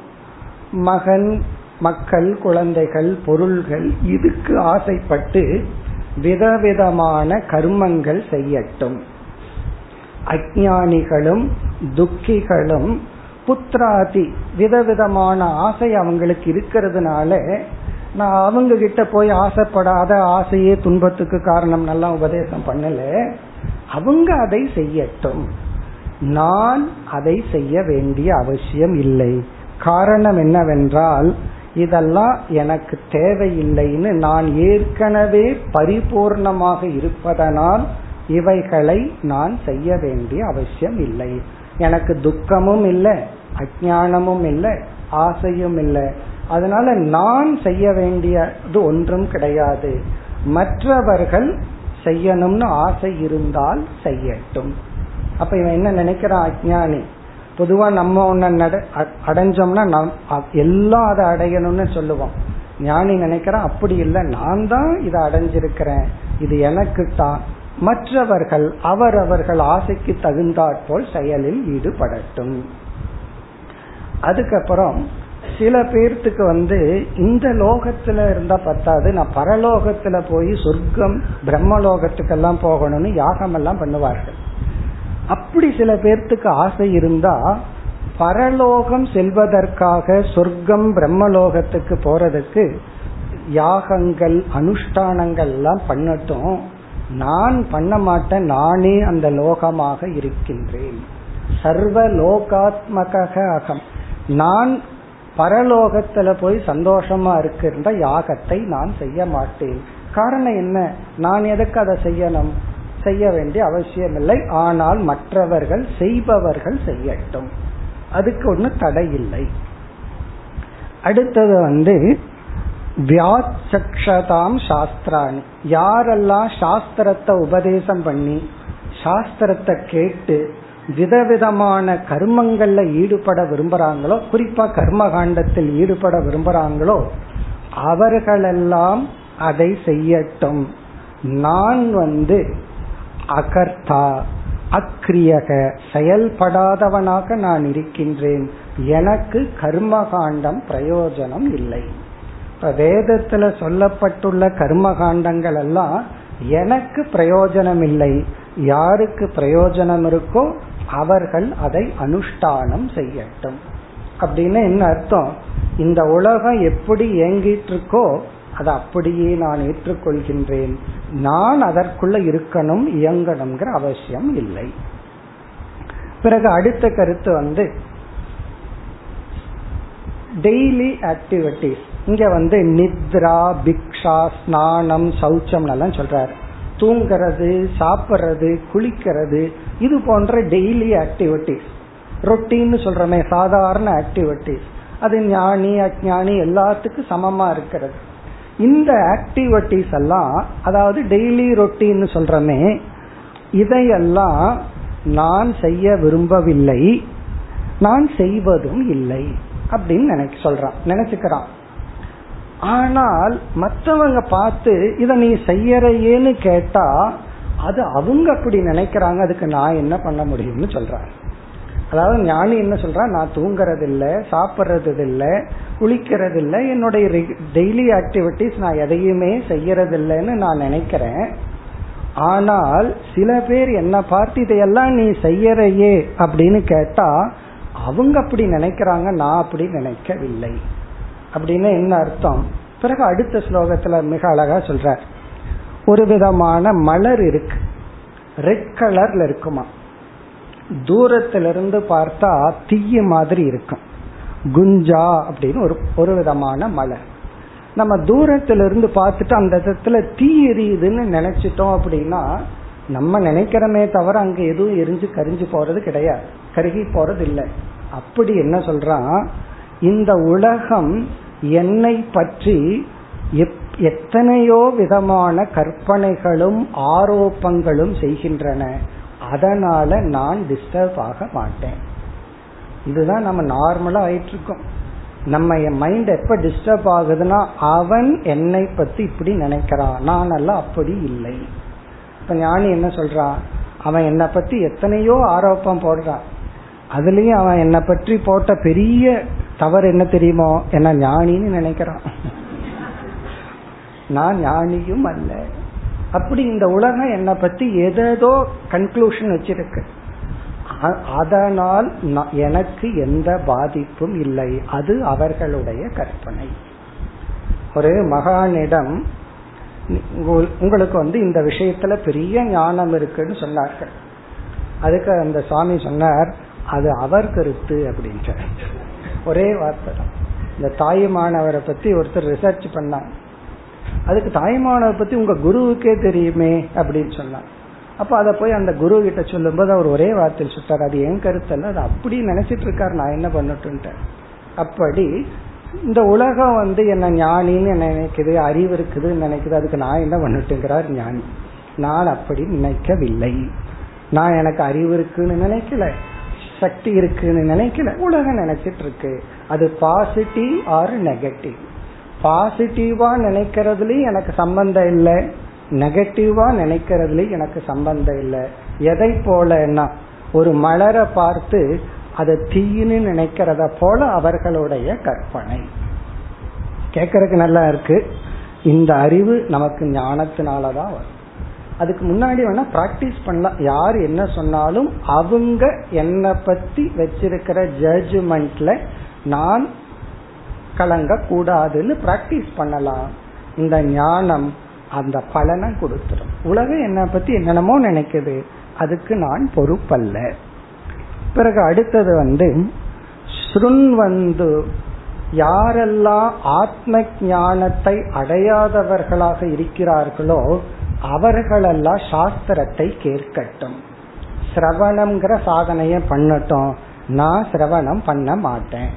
மகன் மக்கள் குழந்தைகள் பொருள்கள் இதுக்கு ஆசைப்பட்டு விதவிதமான கர்மங்கள் செய்யட்டும். அஜானிகளும் துக்கிகளும் புத்திராதி விதவிதமான ஆசை அவங்களுக்கு இருக்கிறதுனால நான் அவங்க கிட்ட போய் ஆசைப்படாத ஆசையே துன்பத்துக்கு காரணம் நல்லா உபதேசம் பண்ணல. அவங்க அதை செய்யட்டும். நான் அதை செய்ய வேண்டிய அவசியம் இல்லை. காரணம் என்னவென்றால் இதெல்லாம் எனக்கு தேவையில்லைன்னு நான் ஏற்கனவே பரிபூர்ணமாக இருப்பதனால் இவைகளை நான் செய்ய வேண்டிய அவசியம் இல்லை. எனக்கு துக்கமும் இல்லை அஜானமும் இல்லை ஆசையும் இல்லை. அதனால நான் செய்ய வேண்டியது ஒன்றும் கிடையாது. மற்றவர்கள் செய்யணும்னு ஆசை இருந்தால் செய்யட்டும். அப்ப இவன் என்ன நினைக்கிறான் அஜானி பொதுவா நம்ம ஒன்ன அடைஞ்சோம்னா எல்லாம் அதை அடையணும்னு சொல்லுவோம். ஞானி நினைக்கிறான் அப்படி இல்லை நான் தான் இதை அடைஞ்சிருக்கிறேன். இது எனக்கு தான். மற்றவர்கள் அவரவர்கள் ஆசைக்கு தகுந்தாற்போல் செயலில் ஈடுபடட்டும். அதுக்கப்புறம் சில பேர்த்துக்கு வந்து இந்த லோகத்துல இருந்தா பத்தாது நான் பரலோகத்துல போய் சொர்க்கம் பிரம்மலோகத்துக்கெல்லாம் போகணும்னு யாகம் எல்லாம் பண்ணுவார்கள். அப்படி சில பேர்த்துக்கு ஆசை இருந்தா பரலோகம் செல்வதற்காக சொர்க்கம் பிரம்மலோகத்துக்கு போறதுக்கு யாகங்கள் அனுஷ்டானங்கள் எல்லாம் பண்ணட்டும். நான் பண்ண மாட்டேன் நானே அந்த லோகமாக இருக்கின்றேன். சர்வ லோகாத்மக அகம். நான் பரலோகத்துல போய் சந்தோஷமா இருக்கின்ற யாகத்தை நான் செய்ய மாட்டேன். காரணம் என்ன? நான் எதுக்கு அதை செய்யணும்? செய்ய வேண்டிய அவசியம் இல்லை ஆனால் மற்றவர்கள் செய்பவர்கள் செய்யட்டும். அதுக்கு ஒன்றும் தடை இல்லை அடுத்தது வந்து வியாச்சக்ஷதாம் சாஸ்திராணி. யாரெல்லாம் சாஸ்திரத்தை உபதேசம் பண்ணி சாஸ்திரத்தை கேட்டு விதவிதமான கர்மங்கள்ல ஈடுபட விரும்புறாங்களோ குறிப்பா கர்ம காண்டத்தில் ஈடுபட விரும்புறாங்களோ அவர்களெல்லாம் அதை செய்யட்டும். நான் வந்து அகர்த்தா அக்ரியக செயல்படாதவனாக நான் இருக்கின்றேன். எனக்கு கர்மகாண்டம் பிரயோஜனம் இல்லை. இப்ப வேதத்துல சொல்லப்பட்டுள்ள கர்மகாண்டங்கள் எல்லாம் எனக்கு பிரயோஜனம் இல்லை யாருக்கு பிரயோஜனம் இருக்கோ அவர்கள் அதை அனுஷ்டானம் செய்யட்டும். அப்படின்னு என்ன அர்த்தம்? இந்த உலகம் எப்படி இயங்கிட்டு இருக்கோ அதை அப்படியே நான் ஏற்றுக்கொள்கின்றேன். நான் அதற்குள்ள இருக்கணும் இயங்கணுங்கிற அவசியம் இல்லை. பிறகு அடுத்த கருத்து வந்து டெய்லி ஆக்டிவிட்டிஸ் இங்க வந்து நித்ரா பிக்ஷா ஸ்நானம் சௌச்சம் எல்லாம் சொல்றாரு. தூங்குறது சாப்பிட்றது குளிக்கிறது இது போன்ற டெய்லி ஆக்டிவிட்டிஸ் ரொட்டீன்னு சொல்றமே சாதாரண ஆக்டிவிட்டிஸ் அது ஞானி அஜானி எல்லாத்துக்கும் சமமா இருக்கிறது. இந்த ஆக்டிவிட்டிஸ் எல்லாம் அதாவது டெய்லி ரொட்டின்னு சொல்றமே இதையெல்லாம் நான் செய்ய விரும்பவில்லை நான் செய்வதும் இல்லை அப்படின்னு நினைக்க சொல்றான். நினைச்சுக்கிறான். ஆனால் மற்றவங்க பார்த்து இத நீ செய்யறையேன்னு கேட்டா அது அவங்க அப்படி நினைக்கிறாங்க. அதுக்கு நான் என்ன பண்ண முடியும்னு சொல்றாங்க. அதாவது ஞானி என்ன சொல்றா? நான் தூங்குறது இல்ல சாப்பிட்றது இல்ல குளிக்கிறது இல்ல என்னுடைய டெய்லி ஆக்டிவிட்டிஸ் நான் எதையுமே செய்யறது இல்லைன்னு நான் நினைக்கிறேன். ஆனால் சில பேர் என்ன பார்த்து இதையெல்லாம் நீ செய்யறையே அப்படின்னு கேட்டா அவங்க அப்படி நினைக்கிறாங்க. நான் அப்படி நினைக்கவில்லை. அப்படின்னு என்ன அர்த்தம்? பிறகு அடுத்த ஸ்லோகத்துல மிக அழகா சொல்ற ஒரு விதமான மலர் இருக்கு. ரெட் கலர்ல இருக்குமா? தூரத்திலிருந்து பார்த்தா தீய மாதிரி இருக்கும். குஞ்சா அப்படின்னு ஒரு ஒரு விதமான மலர். நம்ம தூரத்திலிருந்து பார்த்துட்டு அந்த இடத்துல தீ எரியுதுன்னு நினைச்சிட்டோம் அப்படின்னா நம்ம நினைக்கிறோமே தவிர அங்க எதுவும் எரிஞ்சு கரிஞ்சு போறது கிடையாது. கருகி போறது இல்லை அப்படி என்ன சொல்றான்? இந்த உலகம் என்னை பற்றி எத்தனையோ விதமான கற்பனைகளும் ஆரோப்பங்களும் செய்கின்றன. அதனால நான் டிஸ்டர்ப் ஆக மாட்டேன். இதுதான் நம்ம நார்மலா ஆயிட்டு இருக்கோம் நம்ம என் மைண்ட் எப்ப டிஸ்டர்ப் ஆகுதுன்னா அவன் என்னை பத்தி இப்படி நினைக்கிறான். நான் எல்லாம் அப்படி இல்லை. இப்ப ஞானி என்ன சொல்றான்? அவன் என்னை பத்தி எத்தனையோ ஆரோப்பம் போடுறான். அதுலயும் அவன் என்னை பற்றி போட்ட பெரிய தவறு என்ன தெரியுமோ? என்ன ஞானின்னு நினைக்கிறான். நான் ஞானியும் அல்ல. அப்படி இந்த உலகம் என்னை பத்தி எதோ கன்க்ளூஷன் வச்சிருக்கு. அதனால் எனக்கு எந்த பாதிப்பும் இல்லை. அது அவர்களுடைய கற்பனை. ஒரு மகானிடம் உங்களுக்கு வந்து இந்த விஷயத்துல பெரிய ஞானம் இருக்குன்னு சொன்னார்கள். அதுக்கு அந்த சுவாமி சொன்னார் அது அவர் கருத்து அப்படின்ற ஒரே வார்த்தை தான். இந்த தாயுமானவரை பத்தி ஒருத்தர் ரிசர்ச் பண்ணாங்க அதுக்கு தாய்மானவரை பத்தி உங்க குருவுக்கே தெரியுமே அப்படின்னு சொன்னாங்க அப்ப அதை போய் அந்த குரு கிட்ட சொல்லும் போது அவர் ஒரே வார்த்தையில் சுட்டார் அது என் கருத்தல்ல அது அப்படி நினைச்சிட்டு இருக்காரு. நான் என்ன பண்ணட்டுன்ட்டேன் அப்படி இந்த உலகம் வந்து என்ன ஞானின்னு என்ன நினைக்குது அறிவு இருக்குதுன்னு நினைக்குது. அதுக்கு நான் என்ன பண்ணட்டுங்கிறார் ஞானி. நான் அப்படி நினைக்கவில்லை. நான் எனக்கு அறிவு இருக்குன்னு நினைக்கல. சக்தி இருக்குன்னு நினைக்கல. உலகம் நினைச்சிட்டு இருக்கு அது பாசிட்டிவ் ஆர் நெகட்டிவ் பாசிட்டிவா நினைக்கிறதுலயும் எனக்கு சம்பந்தம் இல்லை. நெகட்டிவா நினைக்கிறதுலயும் எனக்கு சம்பந்தம் இல்லை. எதை போலன்னா ஒரு மலரை பார்த்து அதை தீன்னு நினைக்கிறத போல அவர்களுடைய கற்பனை. கேட்கறதுக்கு நல்லா இருக்கு. இந்த அறிவு நமக்கு ஞானத்தினாலதான் வரும். அதுக்கு முன்னாடி வேணா பிராக்டிஸ் பண்ணலாம். யார் என்ன சொன்னாலும் அவங்க என்னை பத்தி வச்சிருக்கிற ஜட்ஜ்மெண்ட்ல நான் கலங்க கூடாதுன்னு பிராக்டிஸ் பண்ணலாம். இந்த ஞானம் அந்த பலனை கொடுத்துரும். உலகம் என்னை பத்தி என்னென்னமோ நினைக்குது. அதுக்கு நான் பொறுப்பல்ல. பிறகு அடுத்தது வந்து வந்து யாரெல்லாம் ஆத்ம ஞானத்தை அடையாதவர்களாக இருக்கிறார்களோ அவர்களெல்லாம் சாஸ்திரத்தை கேட்கட்டும். சிரவணம்ங்கிற சாதனைய பண்ணட்டும். நான் சிரவணம் பண்ண மாட்டேன்.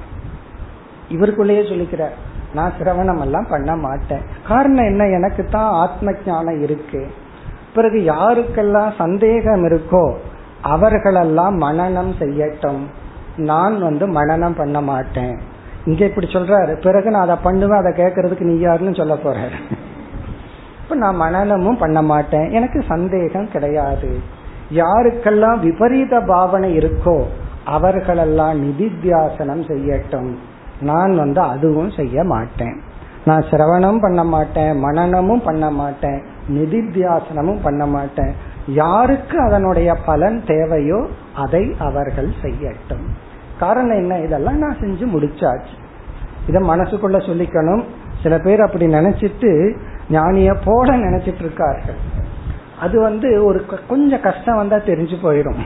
இவருக்குள்ளேயே சொல்லிக்கிறார் நான் சிரவணம் எல்லாம் பண்ண மாட்டேன். காரணம் என்ன? எனக்கு தான் ஆத்ம ஞானம் இருக்கு. பிறகு யாருக்கெல்லாம் சந்தேகம் இருக்கோ அவர்களெல்லாம் மனநம் செய்யட்டும். நான் வந்து மனநம் பண்ண மாட்டேன். இங்க இப்படி சொல்றாரு. பிறகு நான் அதை பண்ணுவேன் அதை கேட்கறதுக்கு நீ யாருன்னு சொல்ல போறாரு. இப்ப நான் மனநமும் பண்ண மாட்டேன். எனக்கு சந்தேகம் கிடையாது. யாருக்கெல்லாம் விபரீத பாவனை இருக்கோ அவர்களெல்லாம் நிதித்தியாசனம் செய்யட்டும். நான் வந்து அதுவும் செய்ய மாட்டேன். நான் சிரவணம் பண்ண மாட்டேன் மனநமும் பண்ண மாட்டேன் நிதித்தியாசனமும் பண்ண மாட்டேன். யாருக்கு அதனுடைய பலன் தேவையோ அதை அவர்கள் செய்யட்டும். காரணம் என்ன? இதெல்லாம் நான் செஞ்சு முடிச்சாச்சு. இத மனசுக்குள்ள சொல்லிக்கணும். சில பேர் அப்படி நினைச்சிட்டு ஞானிய போல நினைச்சிட்டு இருக்கார்கள். அது வந்து ஒரு கொஞ்சம் கஷ்டம் வந்தா தெரிஞ்சு போயிடும்.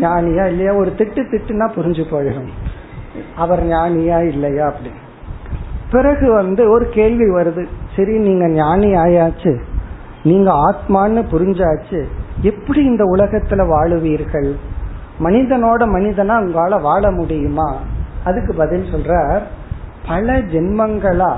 ஞானியா இல்லையா? ஒரு திட்டு திட்டுனா புரிஞ்சு போயிடும். அவர் ஞானியா இல்லையா அப்படி பிறகு வந்து ஒரு கேள்வி வருது. சரி நீங்க ஞானி ஆயாச்சு. நீங்க ஆத்மான்னு புரிஞ்சாச்சு. எப்படி இந்த உலகத்துல வாழுவீர்கள்? மனிதனோட மனிதனா உங்களால வாழ முடியுமா? அதுக்கு பதில் சொல்றார் பல ஜென்மங்களா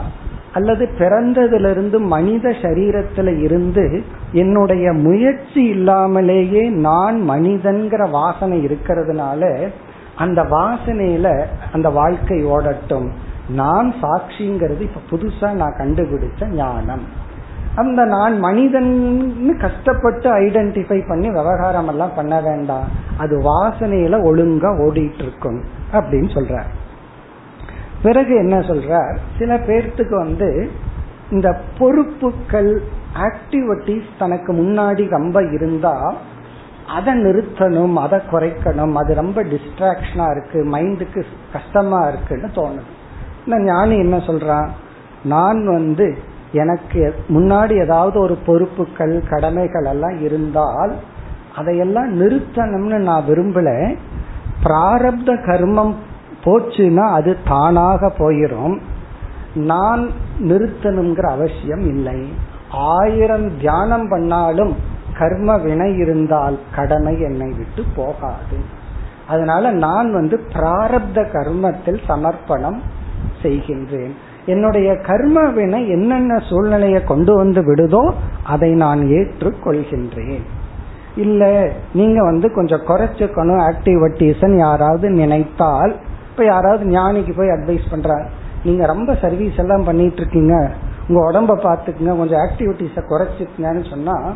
அல்லது பிறந்ததிலிருந்து மனித சரீரத்தில் இருந்து என்னுடைய முயற்சி இல்லாமலேயே நான் மனிதன்கிற வாசனை இருக்கிறதுனால அந்த வாசனையில அந்த வாழ்க்கை ஓடட்டும். நான் சாட்சிங்கிறது இப்ப புதுசா நான் கண்டுபிடிச்ச ஞானம். அந்த நான் மனிதன் கஷ்டப்பட்டு ஐடென்டிஃபை பண்ணி விவகாரம் எல்லாம் பண்ண வேண்டாம். அது வாசனையில ஒழுங்கா ஓடிட்டு இருக்கும். அப்படின்னு சொல்ற பிறகு என்ன சொல்றார்? சில பேர்த்துக்கு வந்து இந்த பொறுப்புகள் ஆக்டிவிட்டிஸ் தனக்கு முன்னாடி ரொம்ப இருந்தா அதை நிறுத்தணும் அதை குறைக்கணும் அது ரொம்ப டிஸ்ட்ராக்ஷனா இருக்கு மைண்டுக்கு கஷ்டமா இருக்குன்னு தோணுது. இந்த ஞானி என்ன சொல்றான்? நான் வந்து எனக்கு முன்னாடி ஏதாவது ஒரு பொறுப்புகள் கடமைகள் எல்லாம் இருந்தால் அதையெல்லாம் நிறுத்தணும்னு நான் விரும்பல. பிராரப்த கர்மம் போச்சுன்னா அது தானாக போயிரும். நான் நிறுத்தணுங்கிற அவசியம் இல்லை. ஆயிரம் தியானம் பண்ணாலும் கர்ம வினை இருந்தால் கடமை என்னை விட்டு போகாது. அதனால நான் வந்து பிராரப்த கர்மத்தில் சமர்ப்பணம் செய்கின்றேன். என்னுடைய கர்ம வினை என்னென்ன சூழ்நிலையை கொண்டு வந்து விடுதோ அதை நான் ஏற்றுக்கொள்கின்றேன். இல்ல நீங்க வந்து கொஞ்சம் குறைச்சுக்கணும் ஆக்டிவிட்டிஸ் யாராவது நினைத்தால் இப்ப யாராவது ஞானிக்கு போய் அட்வைஸ் பண்றாங்க நீங்க ரொம்ப சர்வீஸ் எல்லாம் பண்ணிட்டு இருக்கீங்க. உங்க உடம்ப பாத்துக்குங்க கொஞ்சம் ஆக்டிவிட்டிஸ குறைச்சிக்கங்கன்னு சொன்னா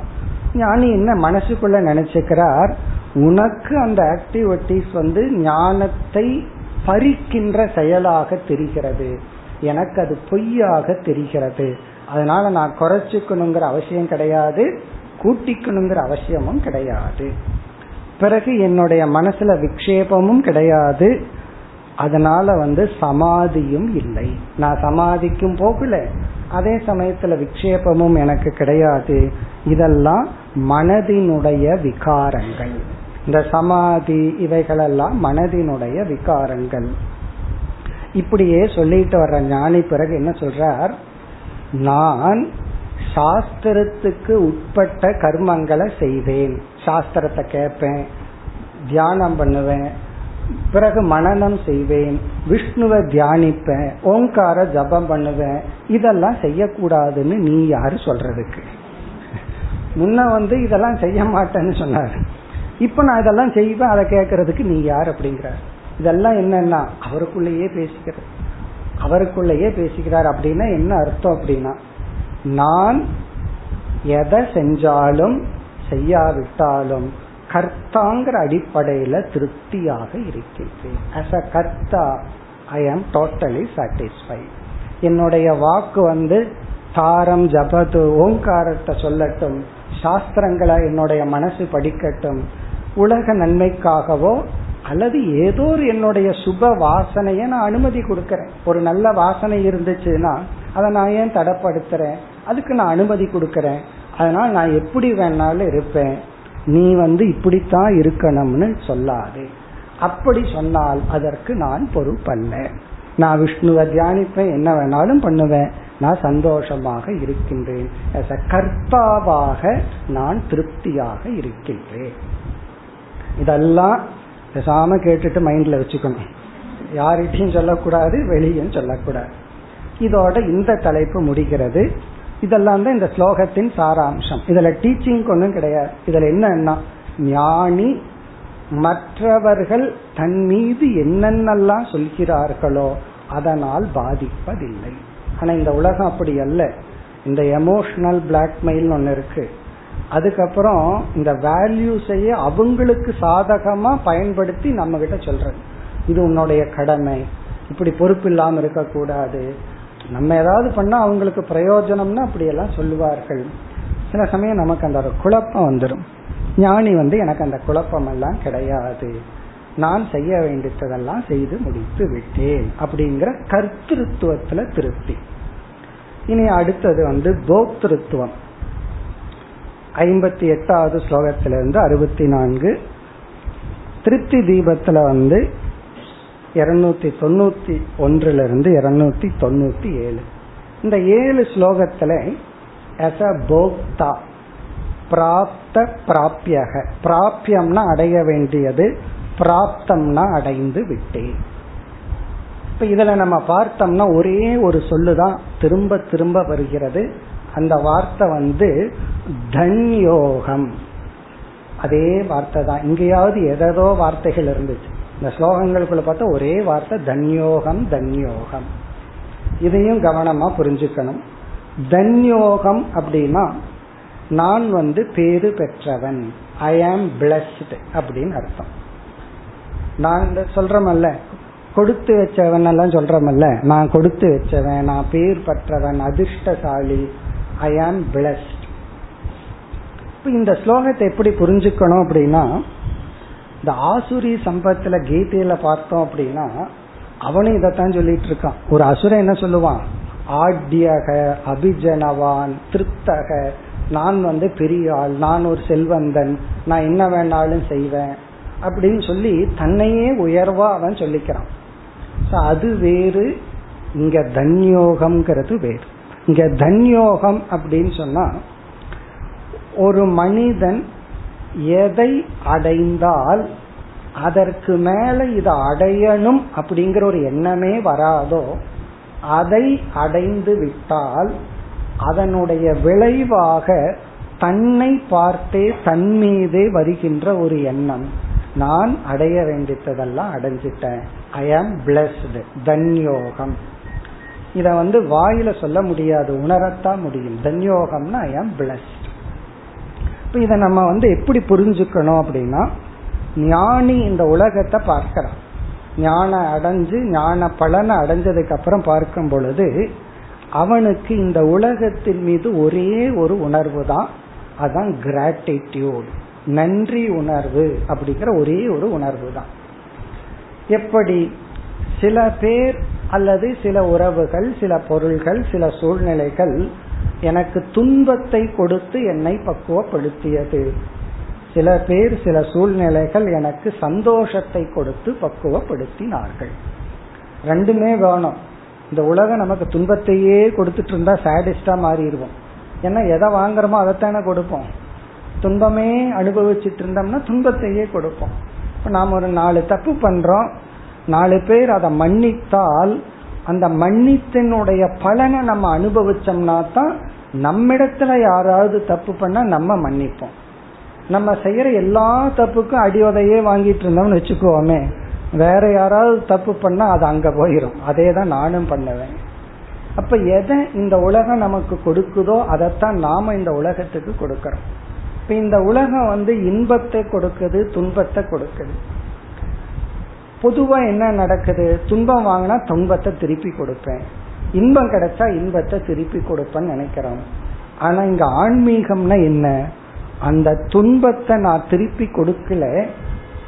ஞானி என்ன மனசுக்குள்ள நினைச்சுக்கிறார் உனக்கு அந்த ஆக்டிவிட்டிஸ் வந்து ஞானத்தை பறிக்கின்ற செயலாக தெரிகிறது. எனக்கு அது பொய்யாக தெரிகிறது. அதனால நான் குறைச்சிக்கணுங்கிற அவசியம் கிடையாது. கூட்டிக்கணுங்கிற அவசியமும் கிடையாது. பிறகு என்னுடைய மனசுல விக்ஷேபமும் கிடையாது. அதனால வந்து சமாதியும் இல்லை. நான் சமாதிக்கும் போகல அதே சமயத்துல விக்ஷேபமும் எனக்கு கிடையாது. இதெல்லாம் மனதினுடைய விகாரங்கள். இந்த சமாதி இவைகளெல்லாம் மனதினுடைய விகாரங்கள். இப்படியே சொல்லிட்டு வர்ற ஞானி பிறகு என்ன சொல்றார்? நான் சாஸ்திரத்துக்கு உட்பட்ட கர்மங்களை செய்வேன். சாஸ்திரத்தை கேட்பேன் தியானம் பண்ணுவேன் பிறகு மனநம் செய்வேன் விஷ்ணுவை தியானிப்பேன் ஓங்கார ஜபம் பண்ணுவேன் இதெல்லாம் செய்யக்கூடாதுன்னு நீ யாரு சொல்றதுக்கு? முன்ன வந்து இதெல்லாம் செய்ய மாட்டேன்னு சொன்னார். இப்ப நான் இதெல்லாம் செய்வேன் அதை கேட்கறதுக்கு நீ யார் அப்படிங்கிற இதெல்லாம் என்னன்னா அவருக்குள்ளேயே பேசிக்கிறது. அவருக்குள்ளேயே பேசிக்கிறார் அப்படின்னா என்ன அர்த்தம் அப்படின்னா நான் எதை செஞ்சாலும் செய்யாவிட்டாலும் கர்த்தாங்கிற அடிப்படையில திருப்தியாக இருக்கின்றேன். அஸ் அ கர்த்தா ஐ ஆம் டோட்டலி சாட்டிஸ்ஃபை என்னுடைய வாக்கு வந்து தாரம் ஜபது ஓங்காரத்தை சொல்லட்டும் சாஸ்திரங்களை என்னுடைய மனசு படிக்கட்டும் உலக நன்மைக்காகவோ அல்லது ஏதோ ஒரு என்னுடைய சுப வாசனைய நான் அனுமதி கொடுக்கறேன். ஒரு நல்ல வாசனை இருந்துச்சுன்னா அதை நான் ஏன் தடப்படுத்துறேன்? அதுக்கு நான் அனுமதி கொடுக்கறேன். அதனால நான் எப்படி வேணாலும் இருப்பேன். நீ வந்து இப்படித்தான் இருக்கணும்னு சொல்லாது. அப்படி சொன்னால் அதற்கு நான் பொறுப்பல்ல. நான் விஷ்ணுவை தியானிப்பேன் என்ன வேணாலும் பண்ணுவேன். நான் சந்தோஷமாக இருக்கின்றேன். கர்த்தாவாக நான் திருப்தியாக இருக்கின்றேன். இதெல்லாம் பேசாம கேட்டுட்டு மைண்ட்ல வச்சுக்கணும். யார்கிட்டையும் சொல்லக்கூடாது வெளியும் சொல்லக்கூடாது. இதோட இந்த தலைப்பு முடிகிறது. இதெல்லாம் தான் இந்த ஸ்லோகத்தின் சாராம்சம். இதுல டீச்சிங் ஒன்றும் கிடையாது. இதுல என்னன்னா ஞானி மற்றவர்கள் தன் மீது என்னென்னலாம் சொல்கிறார்களோ அதனால் பாதிப்பதில்லை. ஆனா இந்த உலகம் அப்படி அல்ல. இந்த எமோஷனல் பிளாக்மெயில் ஒன்று இருக்கு. அதுக்கப்புறம் இந்த வேல்யூஸையே அவங்களுக்கு சாதகமா பயன்படுத்தி நம்ம கிட்ட சொல்றது. இது உன்னுடைய கடமை. இப்படி பொறுப்பு இல்லாம இருக்கக்கூடாது. நம்ம ஏதாவது பண்ணா அவங்களுக்கு பிரயோஜனம்னா அப்படியெல்லாம் சொல்லுவார்கள். சில சமயம் நமக்கு அந்த குழப்பம் வந்துடும் ஞானி வந்து எனக்கு அந்த குழப்பம் எல்லாம் கிடையாது. நான் செய்ய வேண்டியதெல்லாம் செய்து முடித்து விட்டேன் அப்படிங்கிற கர்த்திருவத்துல திருப்தி. இனி அடுத்தது வந்து போக்திருத்துவம். ஐம்பத்தி எட்டாவது ஸ்லோகத்திலிருந்து அறுபத்தி நான்கு. திருப்தி தீபத்துல வந்து இருநூத்தி தொண்ணூத்தி ஒன்றுல இருந்து இருநூத்தி தொண்ணூத்தி ஏழு. இந்த ஏழு ஸ்லோகத்துல எஸ் அ போக்தா பிராப்த பிராபியக. பிராபியம்னா அடைய வேண்டியது பிராப்தம்னா அடைந்து விட்டேன். இப்ப இதுல நம்ம பார்த்தோம்னா ஒரே ஒரு சொல்லுதான் திரும்ப திரும்ப வருகிறது. அந்த வார்த்தை வந்து தன்யோகம். அதே வார்த்தை தான் இங்கேயாவது எதோ வார்த்தைகள் இருந்துச்சு. இந்த ஸ்லோகங்களுக்குள்ள பார்த்தா ஒரே வார்த்தை தன்யோகம் தன்யோகம். இதையும் கவனமா புரிஞ்சுக்கணும். தன்யோகம் அப்படின்னா நான் வந்து பேரு பெற்றவன் ஐ ஆம் பிளஸ்ட் அப்படின்னு அர்த்தம். நான் சொல்றமல்ல கொடுத்து வச்சவன் எல்லாம் சொல்றமல்ல நான் கொடுத்து வச்சவன் நான் பேர் பெற்றவன் அதிர்ஷ்டசாலி ஐ ஆம் பிளஸ்ட் இந்த ஸ்லோகத்தை எப்படி புரிஞ்சுக்கணும் அப்படின்னா இந்த ஆசுரி சம்பத்துல கீதையில பார்த்தோம் அப்படின்னா அவனும் இதைத்தான் சொல்லிட்டு இருக்கான் ஒரு அசுரன் என்ன சொல்லுவான்? ஆட்யக அபிஜனவான் திருப்தக நான் வந்து பெரிய ஆள் நான் ஒரு செல்வந்தன். நான் என்ன வேணாலும் செய்வேன். அப்படின்னு சொல்லி தன்னையே உயர்வா அவன் சொல்லிக்கிறான். அது வேறு இங்க தன்யோகம்ங்கிறது வேறு. இங்க தன்யோகம் அப்படின்னு சொன்னா ஒரு மனிதன் எதை அடைந்தால் அதற்கு மேல இதை அடையணும் அப்படிங்கிற ஒரு எண்ணமே வராதோ அதை அடைந்து விட்டால் அதனுடைய விளைவாக தன்னை பார்த்தே தன் மீதே வருகின்ற ஒரு எண்ணம். நான் அடைய வேண்டியதெல்லாம் அடைஞ்சிட்டேன். ஐ ஆம் பிளஸ்டு தன்யோகம். இத வந்து வாயில சொல்ல முடியாது உணரத்தான் முடியும். தன்யோகம்னா ஐ ஆம் பிளஸ்ட் இப்ப இத நம்ம வந்து எப்படி புரிஞ்சுக்கணும் அப்படின்னா ஞானி இந்த உலகத்தை பார்க்கிறான். ஞான அடைஞ்சு ஞான பலனை அடைஞ்சதுக்கு அப்புறம் பார்க்கும் பொழுது அவனுக்கு இந்த உலகத்தின் மீது ஒரே ஒரு உணர்வு தான் அதான் கிராட்டிடியூட் நன்றி உணர்வு அப்படிங்கிற ஒரே ஒரு உணர்வு தான். எப்படி? சில பேர் அல்லது சில உறவுகள் சில பொருள்கள் சில சூழ்நிலைகள் எனக்கு துன்பத்தை கொடுத்து என்னை பக்குவப்படுத்தியது. சில பேர் சில சூழ்நிலைகள் எனக்கு சந்தோஷத்தை கொடுத்து பக்குவப்படுத்தினார்கள். ரெண்டுமே வேணும். இந்த உலகம் நமக்கு துன்பத்தையே கொடுத்துட்டு இருந்தா சேடிஸ்டா மாறிடுவோம். ஏன்னா எதை வாங்குறோமோ அதைத்தானே கொடுப்போம். துன்பமே அனுபவிச்சுட்டு இருந்தோம்னா துன்பத்தையே கொடுப்போம். இப்போ நாம் ஒரு நாலு தப்பு பண்றோம். நாலு பேர் அதை மன்னித்தால் அந்த மன்னித்தினுடைய பலனை நம்ம அனுபவிச்சோம்னா தான் நம்மிடத்துல யாராவது தப்பு பண்ணா நம்ம மன்னிப்போம். நம்ம செய்யற எல்லா தப்புக்கும் அடிவதையே வாங்கிட்டு இருந்தோம்னு வச்சுக்கோமே வேற யாராவது தப்பு பண்ணா அது அங்க போயிடும் அதே தான் நானும் பண்ணுவேன். அப்ப எதை இந்த உலகம் நமக்கு கொடுக்குதோ அதைத்தான் நாம இந்த உலகத்துக்கு கொடுக்கறோம். இப்ப இந்த உலகம் வந்து இன்பத்தை கொடுக்குது துன்பத்தை கொடுக்குது. பொதுவா என்ன நடக்குது? துன்பம் வாங்கினா துன்பத்தை திருப்பி கொடுப்பேன். இன்பம் கிடைச்சா இன்பத்தை திருப்பி கொடுப்பேன்னு நினைக்கிறோம். ஆனா இங்க ஆன்மீகம்னா என்ன? அந்த துன்பத்தை நான் திருப்பி கொடுக்கல.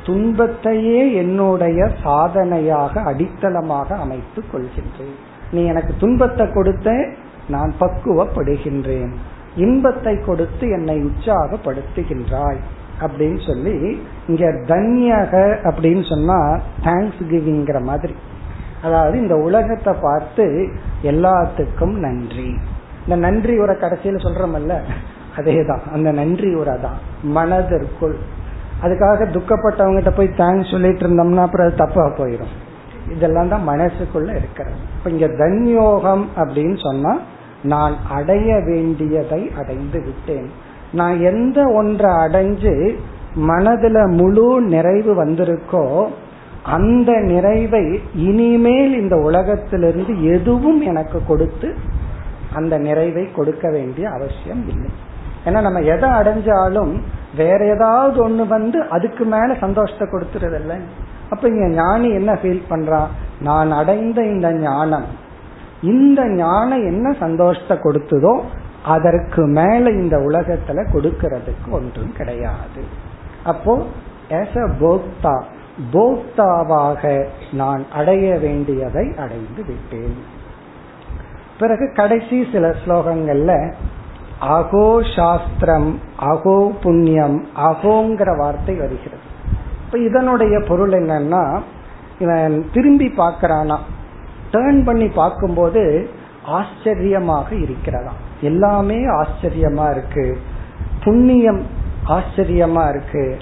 துன்பத்தையே என்னுடைய சாதனையாக அடித்தளமாக அமைத்துக் கொள்கின்றேன். நீ எனக்கு துன்பத்தை கொடுத்த நான் பக்குவப்படுகின்றேன். இன்பத்தை கொடுத்து என்னை உற்சாகப்படுத்துகின்றாய் அப்படின்னு சொல்லி இங்க தன்யக அப்படின்னு சொன்னா தேங்க்ஸ் கிவிங்கிற மாதிரி. அதாவது இந்த உலகத்தை பார்த்து எல்லாத்துக்கும் நன்றி. இந்த நன்றி உரை கடைசியில சொல்றமல்ல? அதேதான். அந்த நன்றி உரை தான். மனதிற்குள். அதுக்காக துக்கப்பட்டவங்ககிட்ட போய் தேங்க்ஸ் சொல்லிட்டு இருந்தோம்னா அப்புறம் அது தப்பா போயிடும் இதெல்லாம் தான் மனசுக்குள்ள இருக்கிறது. இப்ப இங்க தன்யோகம் அப்படின்னு சொன்னா நான் அடைய வேண்டியதை அடைந்து விட்டேன். நான் எந்த ஒன்றை அடைஞ்சு மனதுல முழு நிறைவு வந்திருக்கோ அந்த நிறைவை இனிமேல் இந்த உலகத்திலிருந்து எதுவும் எனக்கு கொடுத்து அந்த நிறைவை கொடுக்க வேண்டிய அவசியம் இல்லை. ஏன்னா நம்ம எதை அடைஞ்சாலும் வேற ஏதாவது ஒண்ணு வந்து அதுக்கு மேல சந்தோஷத்தை கொடுத்துறது இல்லை அப்ப இங்க ஞானி என்ன ஃபீல் பண்றான் நான் அடைந்த இந்த ஞானம் இந்த ஞானம் என்ன சந்தோஷத்தை கொடுத்ததோ அதற்கு மேல இந்த உலகத்துல கொடுக்கறதுக்கு ஒன்றும் கிடையாது. அப்போ அ போக்தா போக்தாவாக நான் அடைய வேண்டியதை அடைந்து விட்டேன். பிறகு கடைசி சில ஸ்லோகங்கள்ல அகோ சாஸ்திரம் அகோ புண்ணியம் அகோங்கிற வார்த்தை வருகிறது. இப்ப இதனுடைய பொருள் என்னன்னா இவன் திரும்பி பார்க்கறானா? டேர்ன் பண்ணி பார்க்கும்போது ஆச்சரியமாக இருக்கிறதா எல்லாமே ஆச்சரியமா இருக்கு. புண்ணியம் ஆச்சரியமா இருக்கு.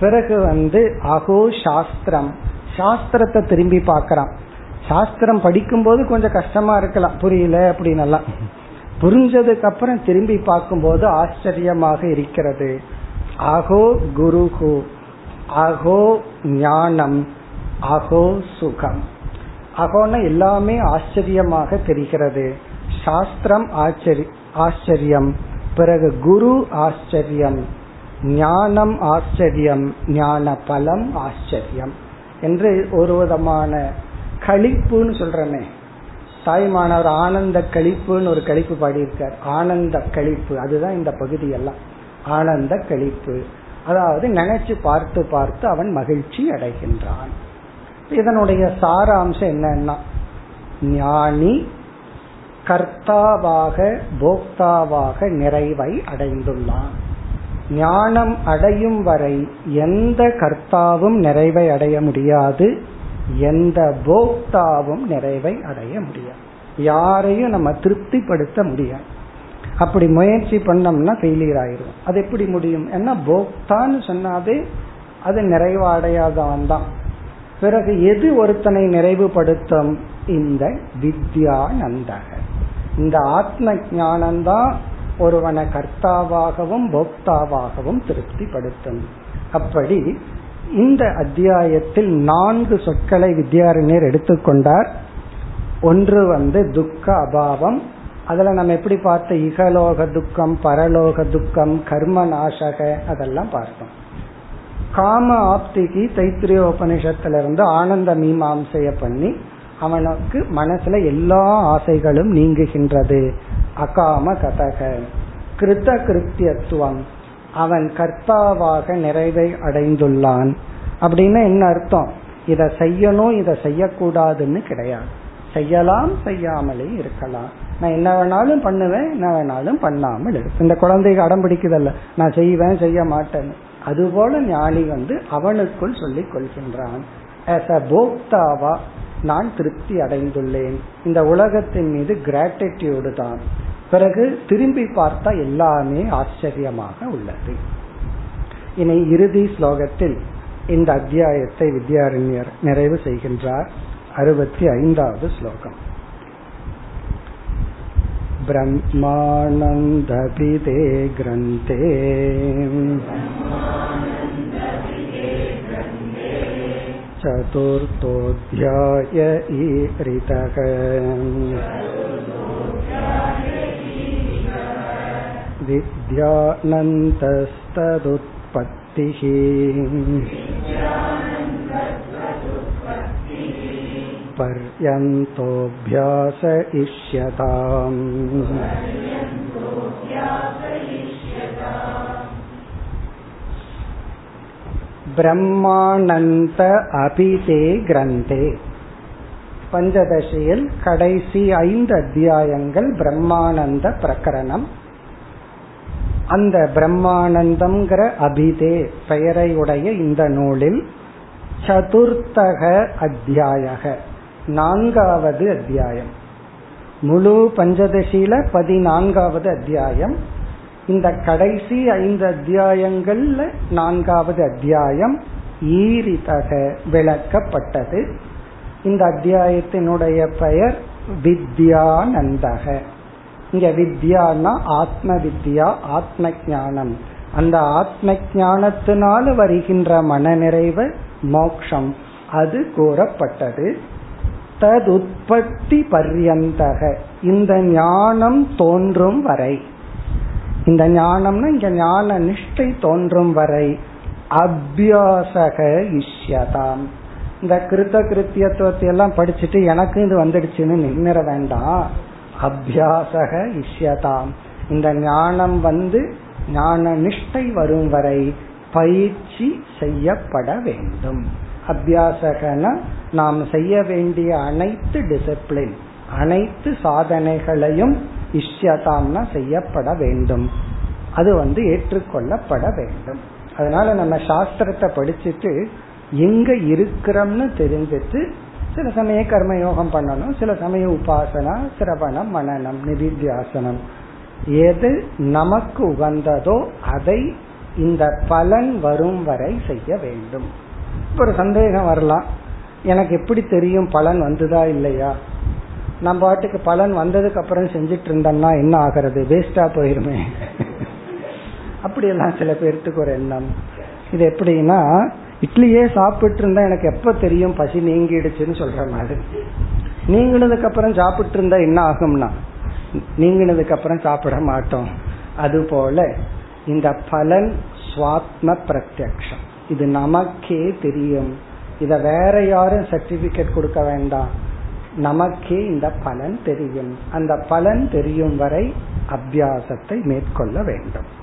பிறகு வந்து அகோ சாஸ்திரம். சாஸ்திரத்தை திரும்பி பார்க்கறான். சாஸ்திரம் படிக்கும்போது கொஞ்சம் கஷ்டமா இருக்கலாம். புரியல அப்படின்னு புரிஞ்சதுக்கு அப்புறம் திரும்பி பார்க்கும்போது ஆச்சரியமாக இருக்கிறது. அகோ குருஹு. அகோ ஞானம். அகோ சுகம். அகோன எல்லாமே ஆச்சரியமாக தெரிகிறது. சாஸ்திரம் ஆச்சரி ஆச்சரியம். பிறகு குரு ஆச்சரியம். ஞானம் ஆச்சரியம் ஞான பலம் ஆச்சரியம் என்று ஒரு விதமான கழிப்புன்னு சொல்றமே தாய்மானவர் ஆனந்த கழிப்புன்னு ஒரு கழிப்பு பாடியிருக்கார். ஆனந்த கழிப்பு அதுதான் இந்த பகுதி எல்லாம் ஆனந்த கழிப்பு. அதாவது நினைச்சு பார்த்து பார்த்து அவன் மகிழ்ச்சி அடைகின்றான். இதனுடைய சாராம்சம் என்னன்னா ஞானி கர்த்தாவாக போக்தாவாக நிறைவை அடைந்துள்ளான். ஞானம் அடையும் வரை எந்த கர்த்தாவும் நிறைவை அடைய முடியாது. எந்த போக்தாவும் நிறைவை அடைய முடியாது. யாரையும் நம்ம திருப்திப்படுத்த முடியாது. அப்படி முயற்சி பண்ணோம்னா ஃபெயிலியர் ஆயிரும். அது எப்படி முடியும்? ஏன்னா போக்தான்னு சொன்னாவே அது நிறைவடையாதவன் தான் பிறகு எது ஒருத்தனை நிறைவுபடுத்தும்? இந்த வித்யானந்தக. இந்த ஆத்ம ஞானம்தான் ஒருவனை கர்த்தாவாகவும் போக்தாவாகவும் திருப்திப்படுத்தும். அப்படி இந்த அத்தியாயத்தில் நான்கு சொற்களை வித்யாரண்யர் எடுத்துக்கொண்டார். ஒன்று வந்து துக்க அபாவம். அதுல நம்ம எப்படி பார்த்த இகலோக துக்கம் பரலோக துக்கம் கர்ம நாசக அதெல்லாம் பார்த்தோம். காம ஆப்திகி தைத்திரிய உபனிஷத்துல இருந்து ஆனந்த மீமாம்சைய பண்ணி அவனுக்கு மனசுல எல்லா ஆசைகளும் நீங்குகின்றது. அகாம கதக. கிருத்த கிருத்தியத்துவம் அவன் கர்த்தாவாக நிறைவை அடைந்துள்ளான். அப்படின்னு என்ன அர்த்தம்? இதை செய்யணும் இதை செய்யக்கூடாதுன்னு கிடையாது. செய்யலாம் செய்யாமலே இருக்கலாம். நான் என்ன வேணாலும் பண்ணுவேன் என்ன வேணாலும் பண்ணாமல் இருக்கு இந்த குழந்தைக்கு அடம் பிடிக்குதல்ல. நான் செய்வேன் செய்ய மாட்டேன். அதுபோல ஞானி வந்து அவனுக்குள் சொல்லிக் கொள்கின்றான். போக்தாவா? நான் திருப்தி அடைந்துள்ளேன். இந்த உலகத்தின் மீது கிராட்டிடியூடு தான். பிறகு திரும்பி பார்த்தா எல்லாமே ஆச்சரியமாக உள்ளது இனி இறுதி ஸ்லோகத்தில் இந்த அத்தியாயத்தை வித்யாரண்யர் நிறைவு செய்கின்றார் அறுபத்தி ஐந்தாவது ஸ்லோகம் ब्रह्मानन्दभिदे ग्रन्थे चतुर्थोऽध्याय ईरितः विद्यानन्तस्तदुत्पत्तिः पर्यन्तोऽभ्यास इष्यताम् பிரம்மானந்த அபிதே கிரந்தே பஞ்சதசியில் கடைசி ஐந்து அத்தியாயங்கள் பிரம்மானந்த பிரகரணம் அந்த பிரம்மானந்தம்ங்கிற அபிதே பெயரை உடைய இந்த நூலில் சதுர்த்தக அத்தியாயக நான்காவது அத்தியாயம். முழு பஞ்சதசியில பதினான்காவது அத்தியாயம். இந்த கடைசி ஐந்து அத்தியாயங்கள்ல நான்காவது அத்தியாயம் ஈரிதக விளக்கப்பட்டது. இந்த அத்தியாயத்தினுடைய பெயர் வித்யானந்தக. இங்க வித்யானா ஆத்ம வித்யா ஆத்ம ஞானம் அந்த ஆத்ம ஞானத்தினால வருகின்ற மனநிறைவு மோக்ஷம். அது கூறப்பட்டது. ததுற்பத்தி பர்யந்தக. இந்த ஞானம் தோன்றும் வரை. இந்த ஞானம்னா இங்க ஞான நிஷ்டை தோன்றும் வரை. அபியாசக இஷ்யதாம். இந்த கிருத்த கிருத்தியத்துவத்தை எல்லாம் படிச்சுட்டு எனக்கு இது வந்துடுச்சுன்னு நின்னுற வேண்டாம். அபியாசக இஷ்யதாம். இந்த ஞானம் வந்து ஞான நிஷ்டை வரும் வரை பயிற்சி செய்யப்பட வேண்டும். அபியாசகன நாம் செய்ய வேண்டிய அனைத்து டிசிப்ளின் அனைத்து சாதனைகளையும் இஷ்யதாம்னா செய்யப்பட வேண்டும். அது வந்து ஏற்றுக்கொள்ளப்பட வேண்டும். அதனால நம்ம சாஸ்திரத்தை படிச்சுட்டு எங்க இருக்கிறோம்னு தெரிஞ்சிட்டு சில சமயம் கர்மயோகம் பண்ணணும் சில சமயம் உபாசனா சிரவணம் மனநம் நிதித்தியாசனம். எது நமக்கு உகந்ததோ அதை இந்த பலன் வரும் வரை செய்ய வேண்டும். ஒரு சந்தேகம் வரலாம். எனக்கு எப்படி தெரியும் பலன் வந்ததா இல்லையா? நம்ம பாட்டுக்கு பலன் வந்ததுக்கு அப்புறம் செஞ்சிட்டு இருந்தோம்னா என்ன ஆகிறது? வேஸ்டா போயிருமே. அப்படியெல்லாம் சில பேர்த்துக்கு ஒரு எண்ணம். இது எப்படின்னா இட்லியே சாப்பிட்டு இருந்தா எனக்கு எப்ப தெரியும்? பசி நீங்கிடுச்சுன்னு சொல்ற மாதிரி. நீங்கினதுக்கு அப்புறம் சாப்பிட்டு இருந்தா என்ன ஆகும்னா நீங்கினதுக்கு அப்புறம் சாப்பிட மாட்டோம். அது போல இந்த பலன் சுவாத்ம பிரத்யக்ஷம். இது நமக்கே தெரியும். இத வேற யாரும் சர்டிபிகேட் கொடுக்க வேண்டாம். நமக்கே இந்த பலன் தெரியும். அந்த பலன் தெரியும் வரை அபியாசத்தை மேற்கொள்ள வேண்டும்.